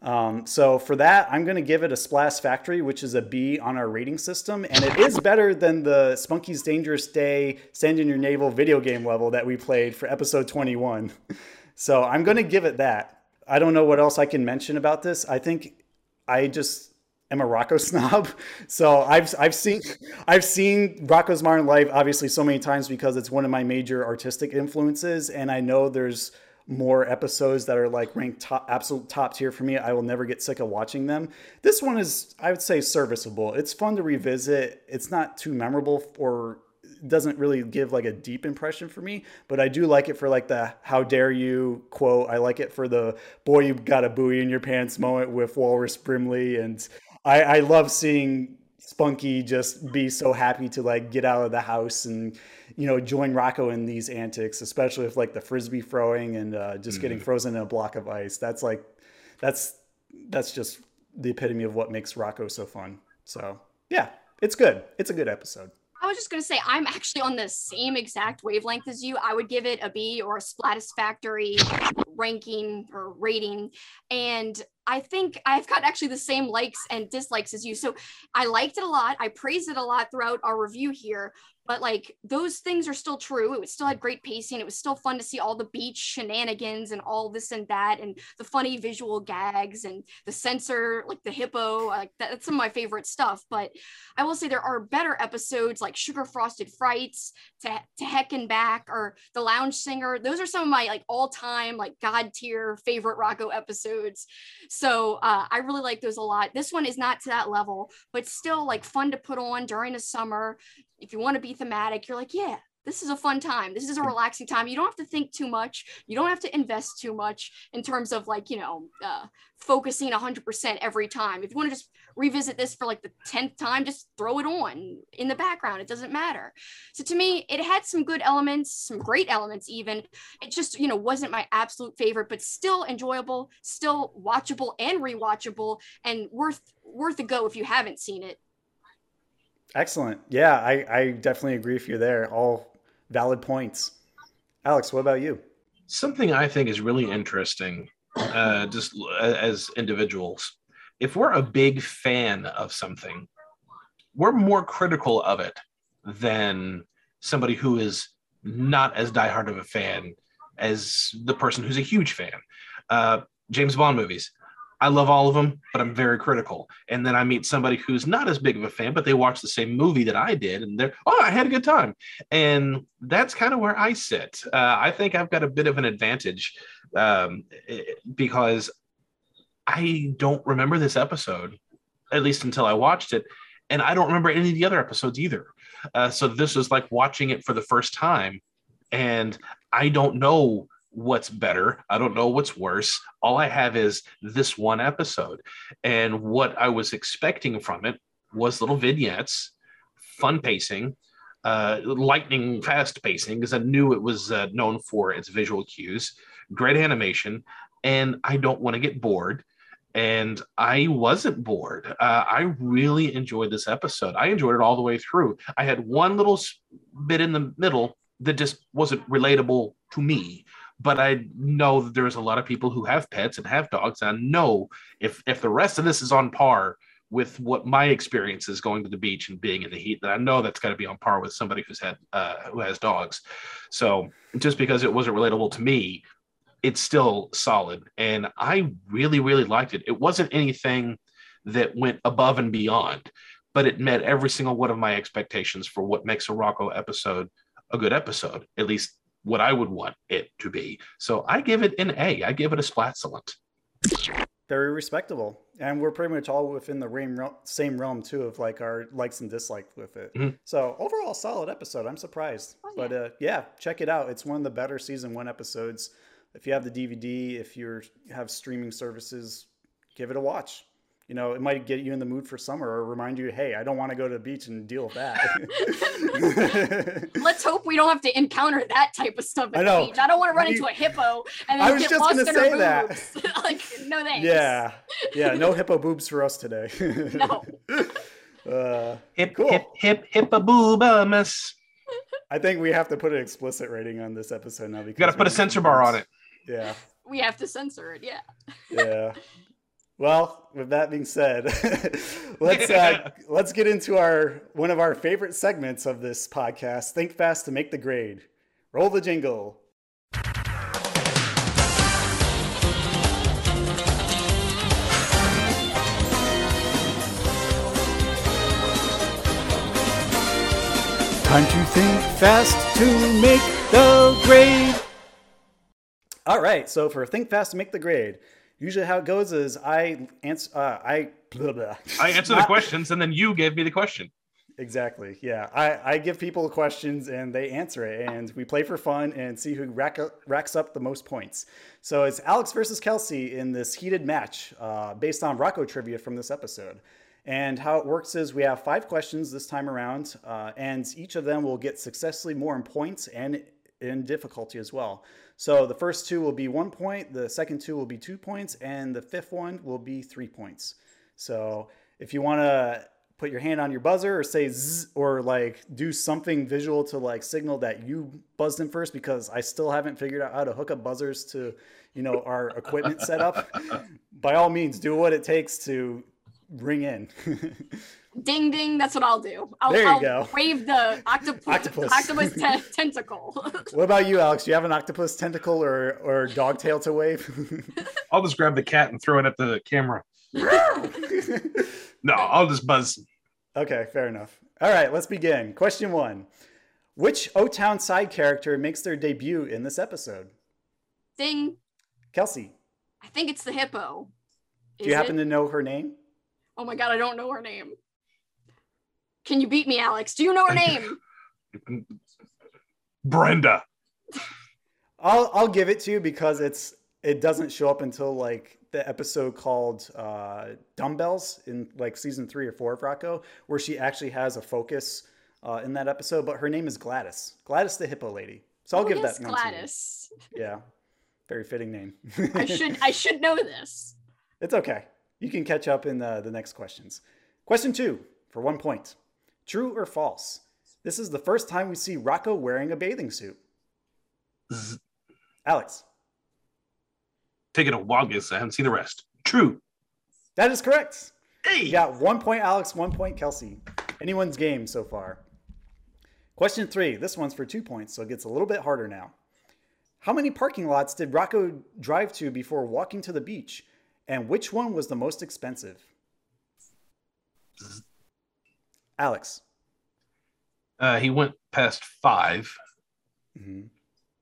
Speaker 7: Um, so for that, I'm going to give it a Splatisfactory, which is a B on our rating system, and it is better than the Spunky's Dangerous Day Sand in Your Navel video game level that we played for episode 21. So I'm going to give it that. I don't know what else I can mention about this. I think I just am a Rocko snob. So I've I've seen I've seen Rocko's Modern Life obviously so many times because it's one of my major artistic influences, and I know there's more episodes that are like ranked top absolute top tier for me. I will never get sick of watching them. This one is I would say serviceable. It's fun to revisit. It's not too memorable or doesn't really give like a deep impression for me, but I do like it for like the "How dare you" quote. I like it for the "Boy, you got a buoy in your pants" moment with Walrus Brimley, and I, I love seeing Spunky just be so happy to like get out of the house and you know join Rocko in these antics, especially with like the frisbee throwing and uh, just mm-hmm. getting frozen in a block of ice. That's like that's that's just the epitome of what makes Rocko so fun. So yeah, it's good. It's a good episode.
Speaker 9: I was just gonna say I'm actually on the same exact wavelength as you. I would give it a B or a Splatisfactory ranking or rating, and I think I've got actually the same likes and dislikes as you. So I liked it a lot. I praised it a lot throughout our review here, but like those things are still true. It was still had great pacing. It was still fun to see all the beach shenanigans and all this and that, and the funny visual gags and the censor, like the hippo. Like that, that's some of my favorite stuff. But I will say there are better episodes like Sugar Frosted Frights, to, to Heck and Back, or The Lounge Singer. Those are some of my like all time like god tier favorite Rocko episodes. So uh, I really like those a lot. This one is not to that level, but still like fun to put on during the summer if you want to be thematic, you're like, yeah, this is a fun time. This is a relaxing time. You don't have to think too much. You don't have to invest too much in terms of like, you know, uh, focusing 100% every time. If you want to just revisit this for like the 10th time, just throw it on in the background. It doesn't matter. So to me, it had some good elements, some great elements even. It just, you know, wasn't my absolute favorite, but still enjoyable, still watchable and rewatchable and worth worth a go if you haven't seen it.
Speaker 7: Excellent. Yeah, I, I definitely agree with you there. All valid points. Alex, what about you?
Speaker 8: Something I think is really interesting, uh, just as individuals, if we're a big fan of something, we're more critical of it than somebody who is not as diehard of a fan as the person who's a huge fan. Uh, James Bond movies. I love all of them, but I'm very critical. And then I meet somebody who's not as big of a fan, but they watch the same movie that I did, and they're, oh, I had a good time. And that's kind of where I sit. Uh, I think I've got a bit of an advantage um, because I don't remember this episode, at least until I watched it. And I don't remember any of the other episodes either. Uh, so this was like watching it for the first time. And I don't know what's better. I don't know what's worse. All I have is this one episode. And what I was expecting from it was little vignettes, fun pacing, uh, lightning fast pacing, because I knew it was uh, known for its visual cues, great animation, and I don't want to get bored. And I wasn't bored. Uh, I really enjoyed this episode. I enjoyed it all the way through. I had one little bit in the middle that just wasn't relatable to me but I know that there's a lot of people who have pets and have dogs. And I know if if the rest of this is on par with what my experience is going to the beach and being in the heat, then I know that's got to be on par with somebody who's had uh, who has dogs. So just because it wasn't relatable to me, it's still solid, and I really really liked it. It wasn't anything that went above and beyond, but it met every single one of my expectations for what makes a Rocko episode a good episode, at least what I would want it to be. So I give it an A. I give it a splatulent.
Speaker 7: Very respectable. And we're pretty much all within the same realm, too of like our likes and dislikes with it.
Speaker 8: Mhm.
Speaker 7: So overall, solid episode. I'm surprised,
Speaker 9: Oh,
Speaker 7: but uh, yeah, check it out. It's one of the better season one episodes. If you have the DVD, if you have streaming services, give it a watch. You know, it might get you in the mood for summer or remind you, hey, I don't want to go to the beach and deal with that.
Speaker 9: Let's hope we don't have to encounter that type of stuff at
Speaker 7: I know.
Speaker 9: the beach. I don't want to run
Speaker 7: We-
Speaker 9: into a hippo and
Speaker 7: I
Speaker 9: then
Speaker 7: was
Speaker 9: get
Speaker 7: just
Speaker 9: lost
Speaker 7: gonna
Speaker 9: in
Speaker 7: say
Speaker 9: her
Speaker 7: that.
Speaker 9: boobs. like, no thanks.
Speaker 7: yeah, yeah, no hippo boobs for us today.
Speaker 9: No.
Speaker 7: Uh,
Speaker 8: Hip,
Speaker 7: Cool.
Speaker 8: hip, hip, hip, a booba miss.
Speaker 7: I think we have to put an explicit rating on this episode now. Because
Speaker 8: You got to put a
Speaker 7: we-
Speaker 8: censor bar on it.
Speaker 7: Yeah,
Speaker 9: We have to censor it. Yeah.
Speaker 7: yeah. Well, with that being said, let's uh, let's get into our one of our favorite segments of this podcast. Think fast to make the grade. Roll the jingle. Time to think fast to make the grade. All right, so for think fast to make the grade, usually how it goes is I answer, uh, I blah, blah.
Speaker 8: I answer the questions and then you gave me the question.
Speaker 7: Exactly. Yeah, I, I give people questions and they answer it, and we play for fun and see who rack racks up the most points. So it's Alex versus Kelsey in this heated match uh, based on Rocko trivia from this episode. And how it works is we have five questions this time around, uh, and each of them will get successfully more in points and in difficulty as well. So the first two will be one point, the second two will be two points, and the fifth one will be three points. So if you want to put your hand on your buzzer or say zzz or like do something visual to like signal that you buzzed in first because I still haven't figured out how to hook up buzzers to, you know, our equipment setup. By all means, do what it takes to ring in.
Speaker 9: Ding ding. That's what I'll do. I'll,
Speaker 7: There you
Speaker 9: I'll
Speaker 7: go.
Speaker 9: wave the octopus,
Speaker 7: Octopus.
Speaker 9: octopus te- tentacle.
Speaker 7: what about you, Alex? Do you have an octopus tentacle or or dog tail to wave?
Speaker 8: I'll just grab the cat and throw it at the camera. No, I'll just buzz.
Speaker 7: okay, fair enough. All right, let's begin. Question one. Which O Town side character makes their debut in this episode?
Speaker 9: Ding.
Speaker 7: Kelsey,
Speaker 9: I think it's the hippo.
Speaker 7: do you happen to know her name?
Speaker 9: Oh my god, I don't know her name. Can you beat me, Alex? Do you know her name?
Speaker 8: Brenda.
Speaker 7: I'll I'll give it to you because it's it doesn't show up until like the episode called uh, Dumbbells in like season three or four of Rocko, where she actually has a focus uh, in that episode. But her name is Gladys, Gladys the hippo lady. So I'll
Speaker 9: Oh,
Speaker 7: give
Speaker 9: yes,
Speaker 7: that one to you.
Speaker 9: Gladys.
Speaker 7: Yeah, very fitting name.
Speaker 9: I should I should know this.
Speaker 7: It's okay. You can catch up in the, the next questions. Question two for one point. True or false? This is the first time we see Rocko wearing a bathing suit. Alex,
Speaker 8: Taking a wild guess. I haven't seen the rest. True.
Speaker 7: that is correct.
Speaker 8: Hey.
Speaker 7: You got one point, Alex, one point, Kelsey. Anyone's game so far. Question three. This one's for two points, so it gets a little bit harder now. How many parking lots did Rocko drive to before walking to the beach? And which one was the most expensive? Alex.
Speaker 8: Uh, he went past 5
Speaker 7: Mhm.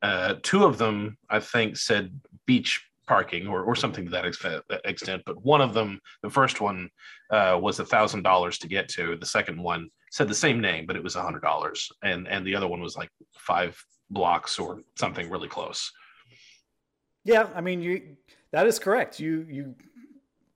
Speaker 8: Uh, two of them, I think, said beach parking or, or something to that ex- extent. But one of them, the first one, uh, was a thousand dollars to get to. The second one said the same name, but it was a hundred dollars, and and the other one was like five blocks or something really close.
Speaker 7: Yeah, I mean, you that is correct. You you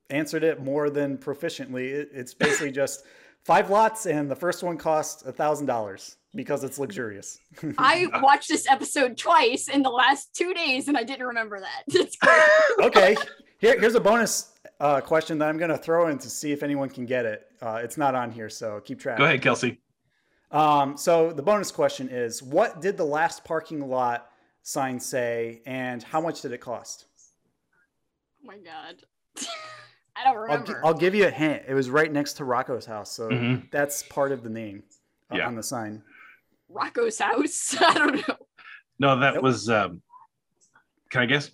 Speaker 7: answered it more than proficiently. It, it's basically just five lots, and the first one costs a thousand dollars because it's luxurious.
Speaker 9: I watched this episode twice in the last two days and I didn't remember that. It's great.
Speaker 7: okay, here, here's a bonus uh, question that I'm going to throw in to see if anyone can get it. Uh, it's not on here, so keep track.
Speaker 8: Go ahead, Kelsey.
Speaker 7: Um, so the bonus question is, what did the last parking lot sign say, and how much did it cost?
Speaker 9: oh my god. I don't
Speaker 7: I'll,
Speaker 9: remember.
Speaker 7: I'll give you a hint. It was right next to Rocko's house, so
Speaker 8: Mhm.
Speaker 7: that's part of the name uh,
Speaker 8: Yeah.
Speaker 7: on the sign.
Speaker 9: Rocko's house. I don't know.
Speaker 8: No, that
Speaker 7: Nope.
Speaker 8: was. Um, can I guess?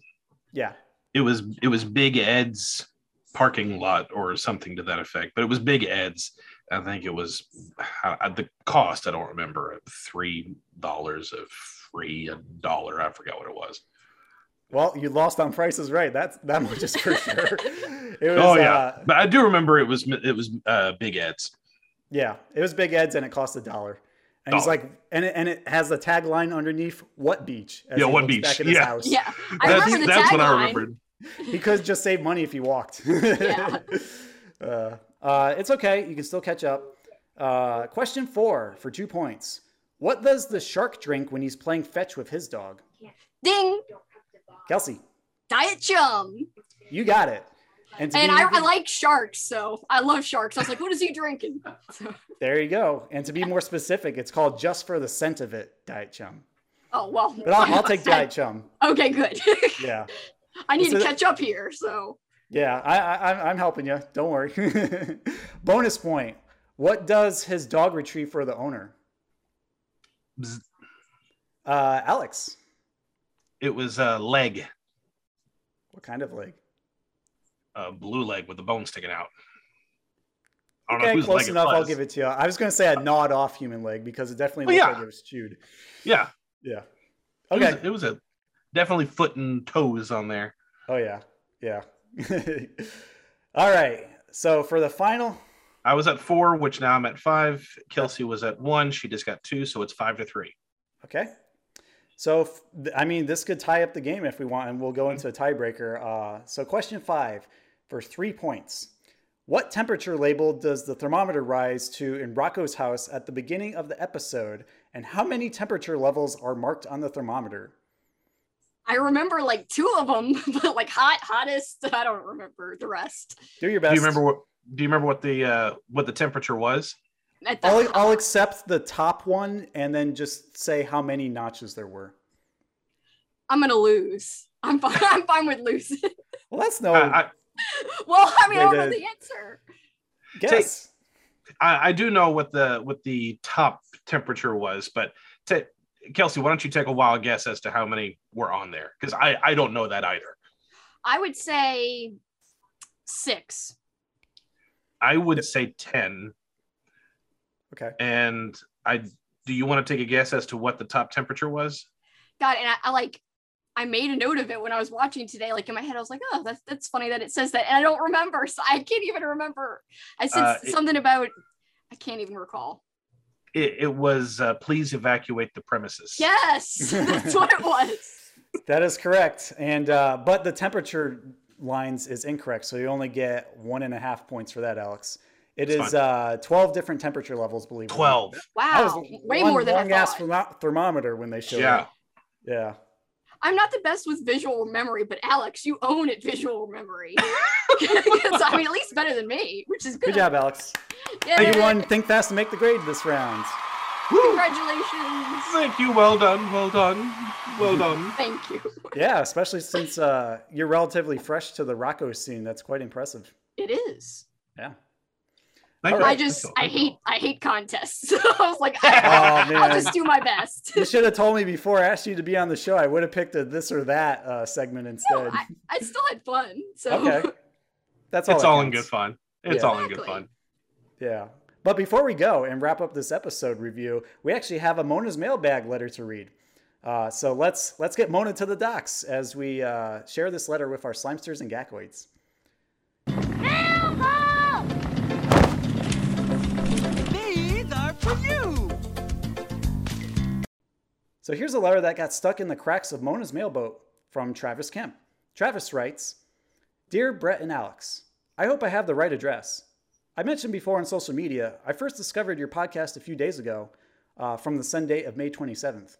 Speaker 7: Yeah.
Speaker 8: It was it was Big Ed's parking lot or something to that effect. But it was Big Ed's. I think it was uh, the cost. I don't remember. Three dollars of free a dollar. I forgot what it was.
Speaker 7: Well, you lost on prices right. That's that much is for sure. It was,
Speaker 8: oh yeah,
Speaker 7: uh,
Speaker 8: but I do remember it was it was uh, Big Ed's.
Speaker 7: yeah. It was Big Ed's, and it cost a dollar. And he's like, and it, and it has the tagline underneath, "What beach?" As
Speaker 8: Yeah,
Speaker 7: he
Speaker 8: what beach?
Speaker 7: Back at his
Speaker 8: Yeah.
Speaker 7: house.
Speaker 9: Yeah. I
Speaker 8: That's,
Speaker 9: remember the
Speaker 8: that's what I
Speaker 9: tagline.
Speaker 8: remembered.
Speaker 7: He could just save money if he walked.
Speaker 9: Yeah.
Speaker 7: uh, uh, it's okay. You can still catch up. Uh, question four for two points. What does the shark drink when he's playing fetch with his dog?
Speaker 9: Ding.
Speaker 7: Kelsey,
Speaker 9: Diet chum.
Speaker 7: you got it. And,
Speaker 9: And
Speaker 7: be
Speaker 9: I, I like sharks, so I love sharks. I was like, what is he drinking? So,
Speaker 7: there you go. And to be more specific, it's called just for the scent of it, Diet Chum.
Speaker 9: oh well.
Speaker 7: But I'll, I'll take Diet Chum.
Speaker 9: Okay, good.
Speaker 7: Yeah.
Speaker 9: I need
Speaker 7: So
Speaker 9: to catch up here. So
Speaker 7: Yeah, I, I, I'm- I'm helping you. Don't worry. Bonus point. What does his dog retrieve for the owner?
Speaker 8: Bzz.
Speaker 7: Uh, Alex,
Speaker 8: It was a leg,
Speaker 7: what kind of leg?
Speaker 8: a blue leg with the bone sticking out. I don't know
Speaker 7: Okay,
Speaker 8: whose
Speaker 7: close
Speaker 8: leg it
Speaker 7: enough. I'll give it to you. I was going to say a gnawed off human leg because it definitely
Speaker 8: Oh,
Speaker 7: looked
Speaker 8: yeah.
Speaker 7: like it was chewed.
Speaker 8: Yeah.
Speaker 7: Yeah.
Speaker 8: It was-
Speaker 7: Okay.
Speaker 8: it was a definitely foot and toes on there.
Speaker 7: Oh, yeah. Yeah. All right. So for the final,
Speaker 8: I was at four, which now I'm at five. Kelsey was at one. She just got two, so it's five to three.
Speaker 7: Okay. So, f- th- I mean, this could tie up the game if we want, and we'll go into a tiebreaker. Uh, so, question five for three points. What temperature label does the thermometer rise to in Rocko's house at the beginning of the episode? And how many temperature levels are marked on the thermometer?
Speaker 9: I remember like two of them, but like hot, hottest. I don't remember the rest.
Speaker 7: Do your best.
Speaker 8: Do you remember what? Do you remember what the uh, what the temperature was?
Speaker 9: At the
Speaker 7: I'll. I'll accept the top one and then just say how many notches there were.
Speaker 9: I'm gonna lose. I'm fine. I'm fine with losing.
Speaker 7: Well, that's no
Speaker 8: I, I,
Speaker 9: well, I mean, I don't know the answer.
Speaker 7: guess.
Speaker 8: I I do know what the what the top temperature was, but to, Kelsey, why don't you take a wild guess as to how many were on there? Because I I don't know that either.
Speaker 9: I would say six.
Speaker 8: I would say ten,
Speaker 7: Okay.
Speaker 8: and I. Do you want to take a guess as to what the top temperature was?
Speaker 9: God, and I, I like I made a note of it when I was watching today. Like in my head, I was like, oh, that's that's funny that it says that. And I don't remember. So I can't even remember. I said
Speaker 8: Uh, it-
Speaker 9: something about I can't even recall.
Speaker 8: it, it was uh, please evacuate the premises.
Speaker 9: Yes, that's what it was.
Speaker 7: That is correct. And uh, but the temperature lines is incorrect, so you only get one and a half points for that, Alex. It
Speaker 8: It's
Speaker 7: is uh, twelve different temperature levels, believe it or not.
Speaker 8: Twelve.
Speaker 7: That
Speaker 9: Wow,
Speaker 7: was
Speaker 9: way
Speaker 7: one
Speaker 9: more than I
Speaker 7: long-ass
Speaker 9: thought.
Speaker 7: thermometer when they showed
Speaker 8: Yeah.
Speaker 7: it. Yeah.
Speaker 9: I'm not the best with visual memory, but Alex, you own it visual memory. I mean, at least better than me, which is good.
Speaker 7: Good job, Alex.
Speaker 9: Yay.
Speaker 7: You won Think Fast and Make the Grade this round.
Speaker 9: Congratulations.
Speaker 8: Thank you. Well done. Well done. Well done.
Speaker 9: Thank you.
Speaker 7: Yeah, especially since uh, you're relatively fresh to the Rocko scene. That's quite impressive.
Speaker 9: It is.
Speaker 7: Yeah.
Speaker 8: Thank
Speaker 7: right.
Speaker 9: I just I hate I hate contests. So I was like, I,
Speaker 7: Oh,
Speaker 9: I'll
Speaker 7: man.
Speaker 9: just do my best.
Speaker 7: You should have told me before I asked you to be on the show. I would have picked a this or that uh, segment instead.
Speaker 9: I, I still had fun. So
Speaker 7: okay. That's all.
Speaker 8: It's
Speaker 7: that
Speaker 8: all in good fun. It's
Speaker 7: Yeah.
Speaker 8: all in good fun.
Speaker 7: Yeah. But before we go and wrap up this episode review, we actually have a Mona's mailbag letter to read. Uh, so let's let's get Mona to the docks as we uh, share this letter with our slimesters and gackoids.
Speaker 2: These
Speaker 7: So here's a letter that got stuck in the cracks of Mona's mailboat from Travis Kemp. Travis writes Dear Brett and Alex, I hope I have the right address. I mentioned before on social media, I first discovered your podcast a few days ago uh, from the Sunday of May 27th.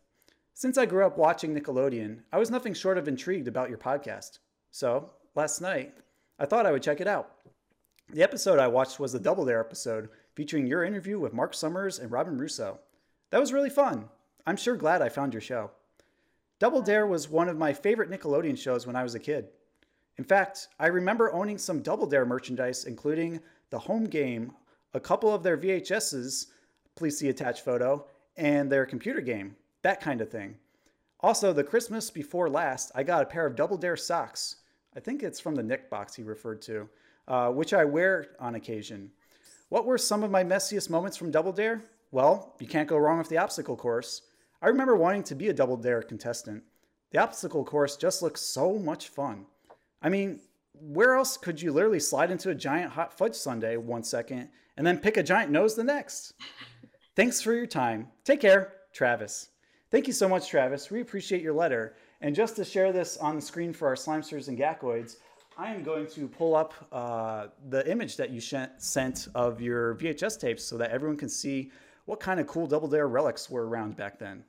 Speaker 7: Since I grew up watching Nickelodeon, I was nothing short of intrigued about your podcast. So, last night, I thought I would check it out. The episode I watched was the Double Dare episode featuring your interview with Marc Summers and Robin Russo. That was really fun. I'm sure glad I found your show. Double Dare was one of my favorite Nickelodeon shows when I was a kid. In fact, I remember owning some Double Dare merchandise, including the home game, a couple of their VHSs, please see attached photo, and their computer game, that kind of thing. Also, the Christmas before last, I got a pair of Double Dare socks. I think it's from the Nick box he referred to, uh, which I wear on occasion. What were some of my messiest moments from Double Dare? Well, you can't go wrong with the obstacle course. I remember wanting to be a Double Dare contestant. The obstacle course just looks so much fun. I mean, where else could you literally slide into a giant hot fudge sundae one second and then pick a giant nose the next? Thanks for your time. Take care, Travis. Thank you so much, Travis. We appreciate your letter. And just to share this on the screen for our Slimesters and Gackoids, I am going to pull up uh, the image that you sh- sent of your VHS tapes so that everyone can see what kind of cool Double Dare relics were around back then.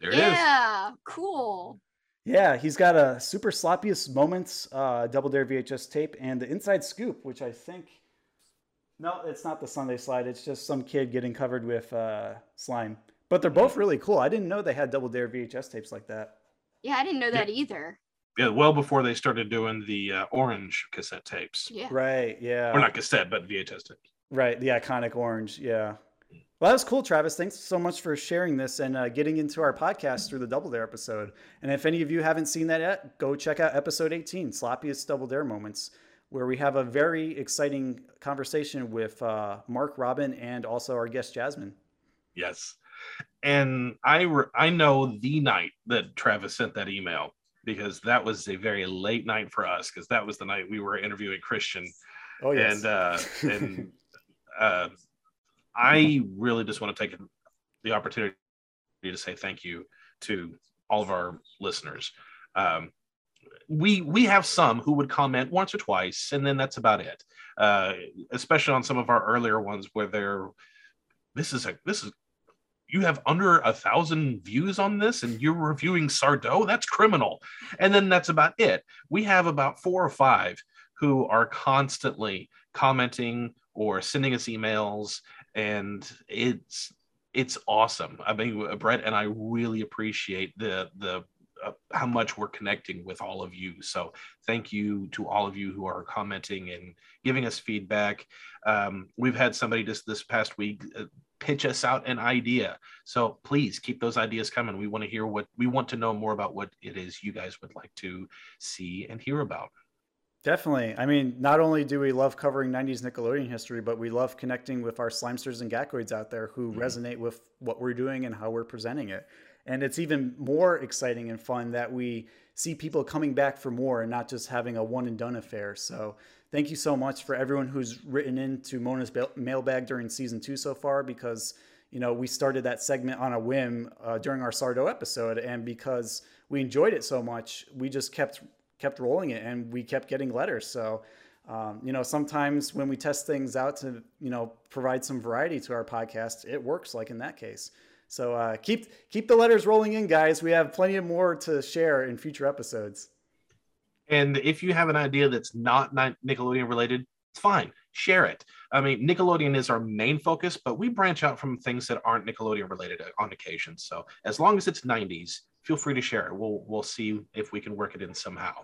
Speaker 8: There it is.
Speaker 9: yeah, cool.
Speaker 7: Yeah, he's got a super sloppiest moments uh, Double Dare VHS tape and the inside scoop, which I think. No, it's not the Sunday slide. It's just some kid getting covered with uh, slime. But they're both really cool. I didn't know they had Double Dare VHS tapes like that.
Speaker 9: Yeah, I didn't know that either.
Speaker 8: Yeah, well before they started doing the uh, orange cassette tapes.
Speaker 9: Yeah.
Speaker 7: Right. Yeah.
Speaker 8: Or not cassette, but VHS tapes.
Speaker 7: Right. The iconic orange. Yeah. Well, that was cool, Travis. Thanks so much for sharing this and uh, getting into our podcast through the Double Dare episode. And if any of you haven't seen that yet, go check out episode 18, Sloppiest Double Dare Moments, where we have a very exciting conversation with uh, Marc, Robin, and also our guest, Jasmine.
Speaker 8: Yes. And I re- I know the night that Travis sent that email because that was a very late night for us because that was the night we were interviewing Christian
Speaker 7: Oh, yes.
Speaker 8: and uh and uh I really just want to take the opportunity to say thank you to all of our listeners. Um we we have some who would comment once or twice and then that's about it. Uh especially on some of our earlier ones where they're this is a this is you have under a thousand views on this and you're reviewing Sardo? That's criminal. And then that's about it. We have about four or five who are constantly commenting or sending us emails, and it's it's awesome. I mean, Brett and I really appreciate the the uh, how much we're connecting with all of you. So thank you to all of you who are commenting and giving us feedback. Um, we've had somebody just this past week uh, pitch us out an idea. So please keep those ideas coming. We want to hear what we want to know more about what it is you guys would like to see and hear about.
Speaker 7: Definitely. I mean, not only do we love covering 90s Nickelodeon history, but we love connecting with our Slimesters and Gackoids out there who resonate with what we're doing and how we're presenting it. And it's even more exciting and fun that we see people coming back for more and not just having a one and done affair. So thank you so much for everyone who's written into Mona's mailbag during season two so far because you know, we started that segment on a whim uh, during our Sardo episode, and because we enjoyed it so much, we just kept kept rolling it, and we kept getting letters. So, um, you know, sometimes when we test things out to you know provide some variety to our podcast, it works. Like in that case. So uh, keep keep the letters rolling in, guys. We have plenty of more to share in future episodes.
Speaker 8: And if you have an idea that's not Nickelodeon related, it's fine. Share it. I mean, Nickelodeon is our main focus, but we branch out from things that aren't Nickelodeon related on occasion. So as long as it's 90s, feel free to share it. We'll we'll see if we can work it in somehow.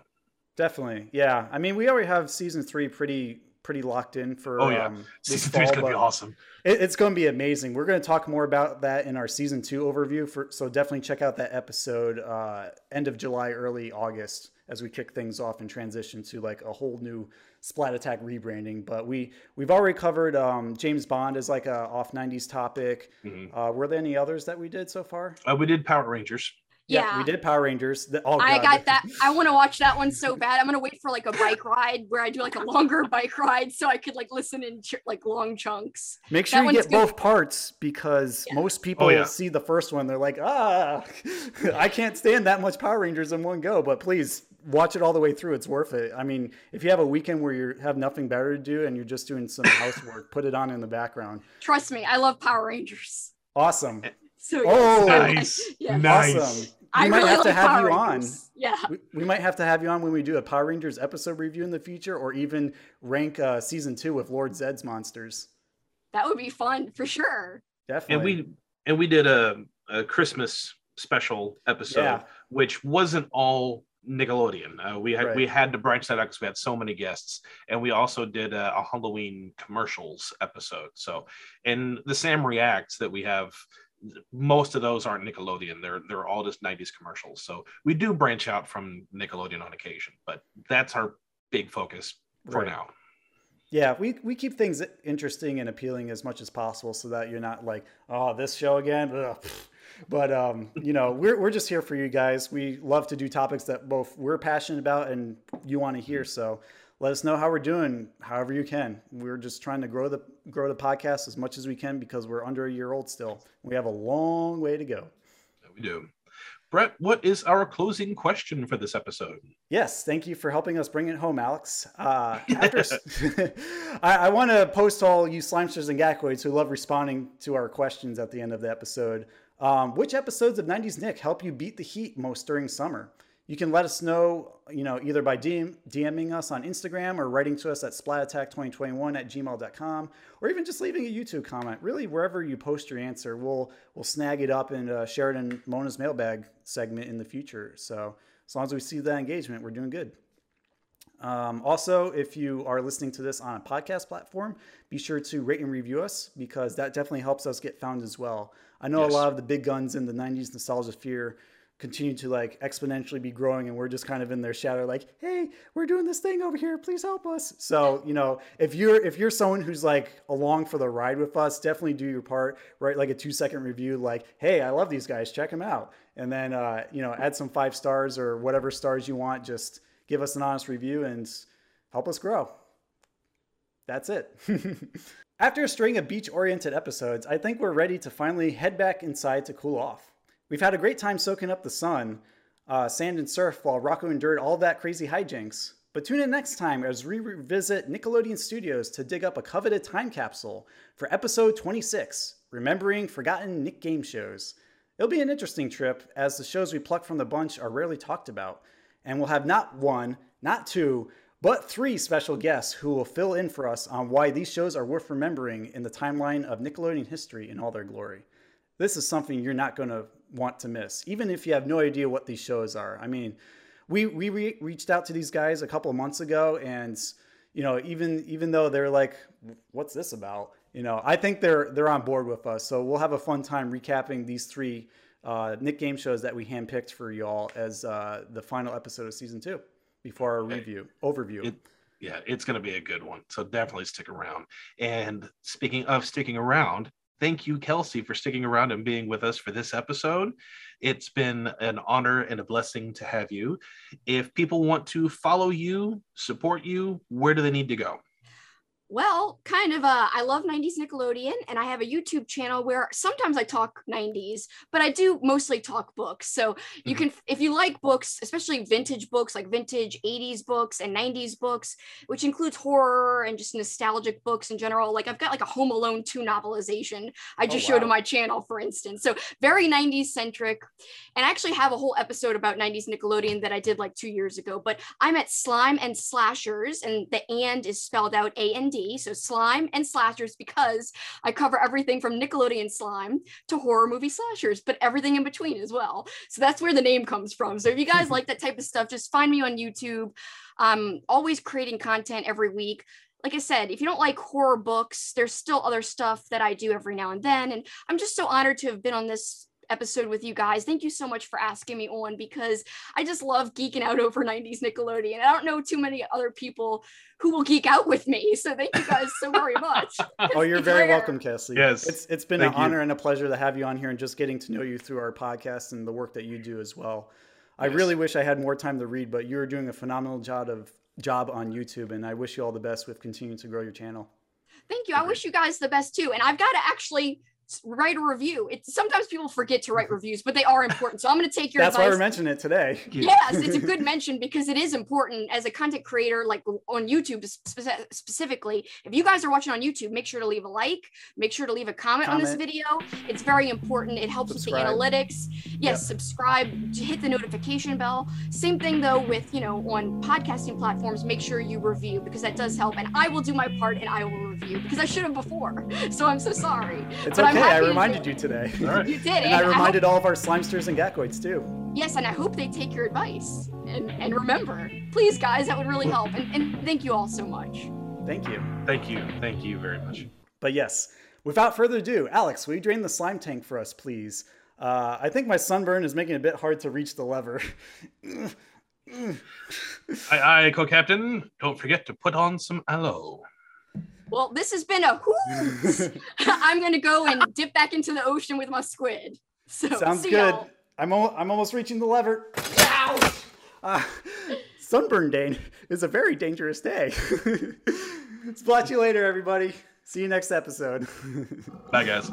Speaker 7: Definitely, yeah. I mean, we already have season three pretty pretty locked in for.
Speaker 8: Oh yeah,
Speaker 7: um,
Speaker 8: season three is gonna be awesome.
Speaker 7: It, it's going to be amazing. We're going to talk more about that in our season two overview. For so definitely check out that episode uh, end of July, early August as we kick things off and transition to like a whole new Splat Attack rebranding. But we we've already covered um, James Bond as like a off '90s topic. Mm-hmm. Uh, were there any others that we did so far?
Speaker 8: Uh, we did Power Rangers.
Speaker 7: Yeah, yeah, we did Power Rangers. The, oh,
Speaker 9: I got that. I want to watch that one so bad. I'm gonna wait for like a bike ride where I do like a longer bike ride so I could like listen in ch- like long chunks.
Speaker 7: Make sure that you get good. both parts because yeah. most people oh, yeah. see the first one. They're like, ah, I can't stand that much Power Rangers in one go. But please watch it all the way through. It's worth it. I mean, if you have a weekend where you have nothing better to do and you're just doing some housework, put it on in the background.
Speaker 9: Trust me, I love Power Rangers.
Speaker 7: Awesome.
Speaker 9: So
Speaker 7: oh,
Speaker 8: nice, yeah. nice.
Speaker 7: Awesome. We I might really have to have Power you
Speaker 9: Rangers. on. Yeah.
Speaker 7: We, we, might have to have you on when we do a Power Rangers episode review in the future, or even rank uh, season two with Lord Zedd's monsters.
Speaker 9: That would be fun for sure.
Speaker 7: Definitely.
Speaker 8: And we and we did a, a Christmas special episode, yeah. which wasn't all Nickelodeon. Uh, we had right. we had to branch that out because we had so many guests, and we also did a, a, Halloween commercials episode. So, and the Sam reacts that we have, most of those aren't Nickelodeon. They're they're all just '90s commercials. So we do branch out from Nickelodeon on occasion, but that's our big focus for right. now.
Speaker 7: Yeah, we, we keep things interesting and appealing as much as possible so that you're not like, oh, this show again. Ugh, but um, you know, we're we're just here for you guys. We love to do topics that both we're passionate about and you want to hear. So let us know how we're doing, however you can. We're just trying to grow the grow the podcast as much as we can because we're under a year old still. We have a long way to go.
Speaker 8: We do. Brett, what is our closing question for this episode?
Speaker 7: Yes, thank you for helping us bring it home, Alex. Uh, after, I, I want to post all you slimesters and gackoids who love responding to our questions at the end of the episode. Um, which episodes of 90s Nick help you beat the heat most during summer? You can let us know, you know, either by DM, DMing us on Instagram or writing to us at splatattack2021 at gmail.com or even just leaving a YouTube comment. Really, wherever you post your answer, we'll we'll snag it up and uh, share it in Mona's mailbag segment in the future. So as long as we see that engagement, we're doing good. Um, also, if you are listening to this on a podcast platform, be sure to rate and review us because that definitely helps us get found as well. I know yes. a lot of the big guns in the 90s nostalgia sphere continue to like exponentially be growing and we're just kind of in their shadow like hey we're doing this thing over here. Please help us. So you know if you're if you're someone who's like along for the ride with us definitely do your part write like a two second review like hey i love these guys. Check them out. And then uh, you know add some five stars or whatever stars you want. Just give us an honest review and help us grow. That's it. After a string of beach oriented episodes, I think we're ready to finally head back inside to cool off. We've had a great time soaking up the sun, uh, sand, and surf while Rocko endured all that crazy hijinks. But tune in next time as we revisit Nickelodeon Studios to dig up a coveted time capsule for episode 26 Remembering Forgotten Nick Game Shows. It'll be an interesting trip as the shows we pluck from the bunch are rarely talked about, and we'll have not one, not two, but three special guests who will fill in for us on why these shows are worth remembering in the timeline of Nickelodeon history in all their glory. This is something you're not going to want to miss, even if you have no idea what these shows are. I mean, we we re- reached out to these guys a couple of months ago, and you know, even even though they're like, "What's this about?" You know, I think they're they're on board with us. So we'll have a fun time recapping these three uh, Nick game shows that we handpicked for y'all as uh, the final episode of season two before our review overview.
Speaker 8: It, yeah, it's going to be a good one. So definitely stick around. And speaking of sticking around, thank you, Kelsey, for sticking around and being with us for this episode. It's been an honor and a blessing to have you. If people want to follow you, support you, where do they need to go?
Speaker 9: Well, kind of. Uh, I love 90s Nickelodeon, and I have a YouTube channel where sometimes I talk 90s, but I do mostly talk books. So you can, if you like books, especially vintage books, like vintage 80s books and 90s books, which includes horror and just nostalgic books in general. Like I've got like a Home Alone 2 novelization I just showed on my channel, for instance. So very 90s centric. And I actually have a whole episode about 90s Nickelodeon that I did like two years ago. But I'm at Slime and Slashers, and the and is spelled out A and D. So slime and slashers because I cover everything from Nickelodeon slime to horror movie slashers, but everything in between as well. So that's where the name comes from. So if you guys like that type of stuff, just find me on YouTube. I'm always creating content every week like I said, if you don't like horror books, there's still other stuff that I do every now and then. And I'm just so honored to have been on this episode with you guys. Thank you so much for asking me on because I just love geeking out over 90s Nickelodeon. I don't know too many other people who will geek out with me. So thank you guys so very much.
Speaker 7: Oh, you're very
Speaker 9: rare.
Speaker 7: welcome, Cassie.
Speaker 8: Yes.
Speaker 7: It's it's been
Speaker 8: Thank
Speaker 7: an
Speaker 8: you.
Speaker 7: honor and a pleasure to have you on here and just getting to know you through our podcast and the work that you do as well. I really wish I had more time to read, but you're doing a phenomenal job of job on YouTube and I wish you all the best with continuing to grow your channel.
Speaker 9: Thank you. I wish you guys the best too. And I've got to actually s- write a review. It's sometimes people forget to write reviews, but they are important. So I'm going to take your
Speaker 7: That's why
Speaker 9: advice.
Speaker 7: we're mentioning it today.
Speaker 9: yes it's a good mention because it is important as a content creator like on youtube spe- specifically if you guys are watching on youtube make sure to leave a like make sure to leave a comment, on this video it's very important it helps
Speaker 7: Subscribe.
Speaker 9: with the analytics yes
Speaker 7: Yep.
Speaker 9: subscribe to hit the notification bell same thing though with you know on podcasting platforms make sure you review because that does help and i will do my part and i will review because i should have before so i'm so sorry
Speaker 7: It's
Speaker 9: But I'm
Speaker 7: okay. I
Speaker 9: happy to
Speaker 7: reminded you today.
Speaker 8: All right.
Speaker 9: you did
Speaker 7: And I
Speaker 9: hope-
Speaker 7: reminded all of our slimesters and gackoids too.
Speaker 9: yes and i hope they take your advice and, and remember please guys that would really help and, and thank you all so much
Speaker 7: Thank you.
Speaker 8: Thank you. Thank you very much.
Speaker 7: But yes, without further ado, Alex, will you drain the slime tank for us, please? Uh, I think my sunburn is making it a bit hard to reach the lever.
Speaker 8: Aye, aye, co-captain. Don't forget to put on some aloe.
Speaker 9: Well this has been a hoot i'm gonna go and dip back into the ocean with my squid so
Speaker 7: Sounds
Speaker 9: see
Speaker 7: good.
Speaker 9: y'all.
Speaker 7: I'm, al- I'm almost reaching the lever. Ow! Uh, sunburn day is a very dangerous day. Spot you later, everybody. See you next episode.
Speaker 8: Bye, guys.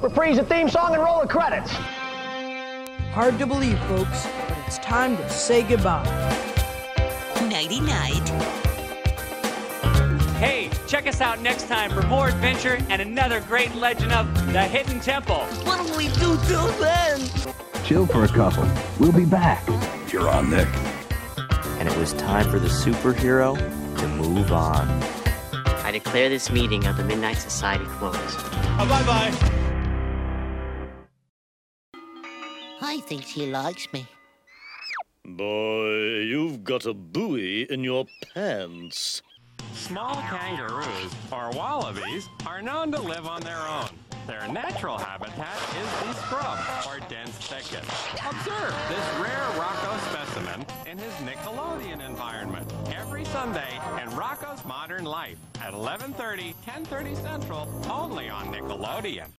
Speaker 10: Reprise the theme song and roll the credits.
Speaker 11: Hard to believe, folks, but it's time to say goodbye.
Speaker 3: Nighty night.
Speaker 12: Hey, check us out next time for more adventure and another great legend of the Hidden Temple.
Speaker 3: What'll we do till then?
Speaker 13: Chill for a couple. We'll be back. You're on, Nick.
Speaker 2: And it was time for the superhero to move on. I declare this meeting of the Midnight Society closed.
Speaker 12: Oh, bye bye.
Speaker 1: I think she likes me.
Speaker 14: Boy, you've got a buoy in your pants.
Speaker 15: Small kangaroos, or wallabies, are known to live on their own. Their natural habitat is the scrub, or dense thicket. Observe this rare Rocko specimen in his Nickelodeon environment every Sunday in Rocko's Modern Life at 11:30, 10:30 Central, only on Nickelodeon.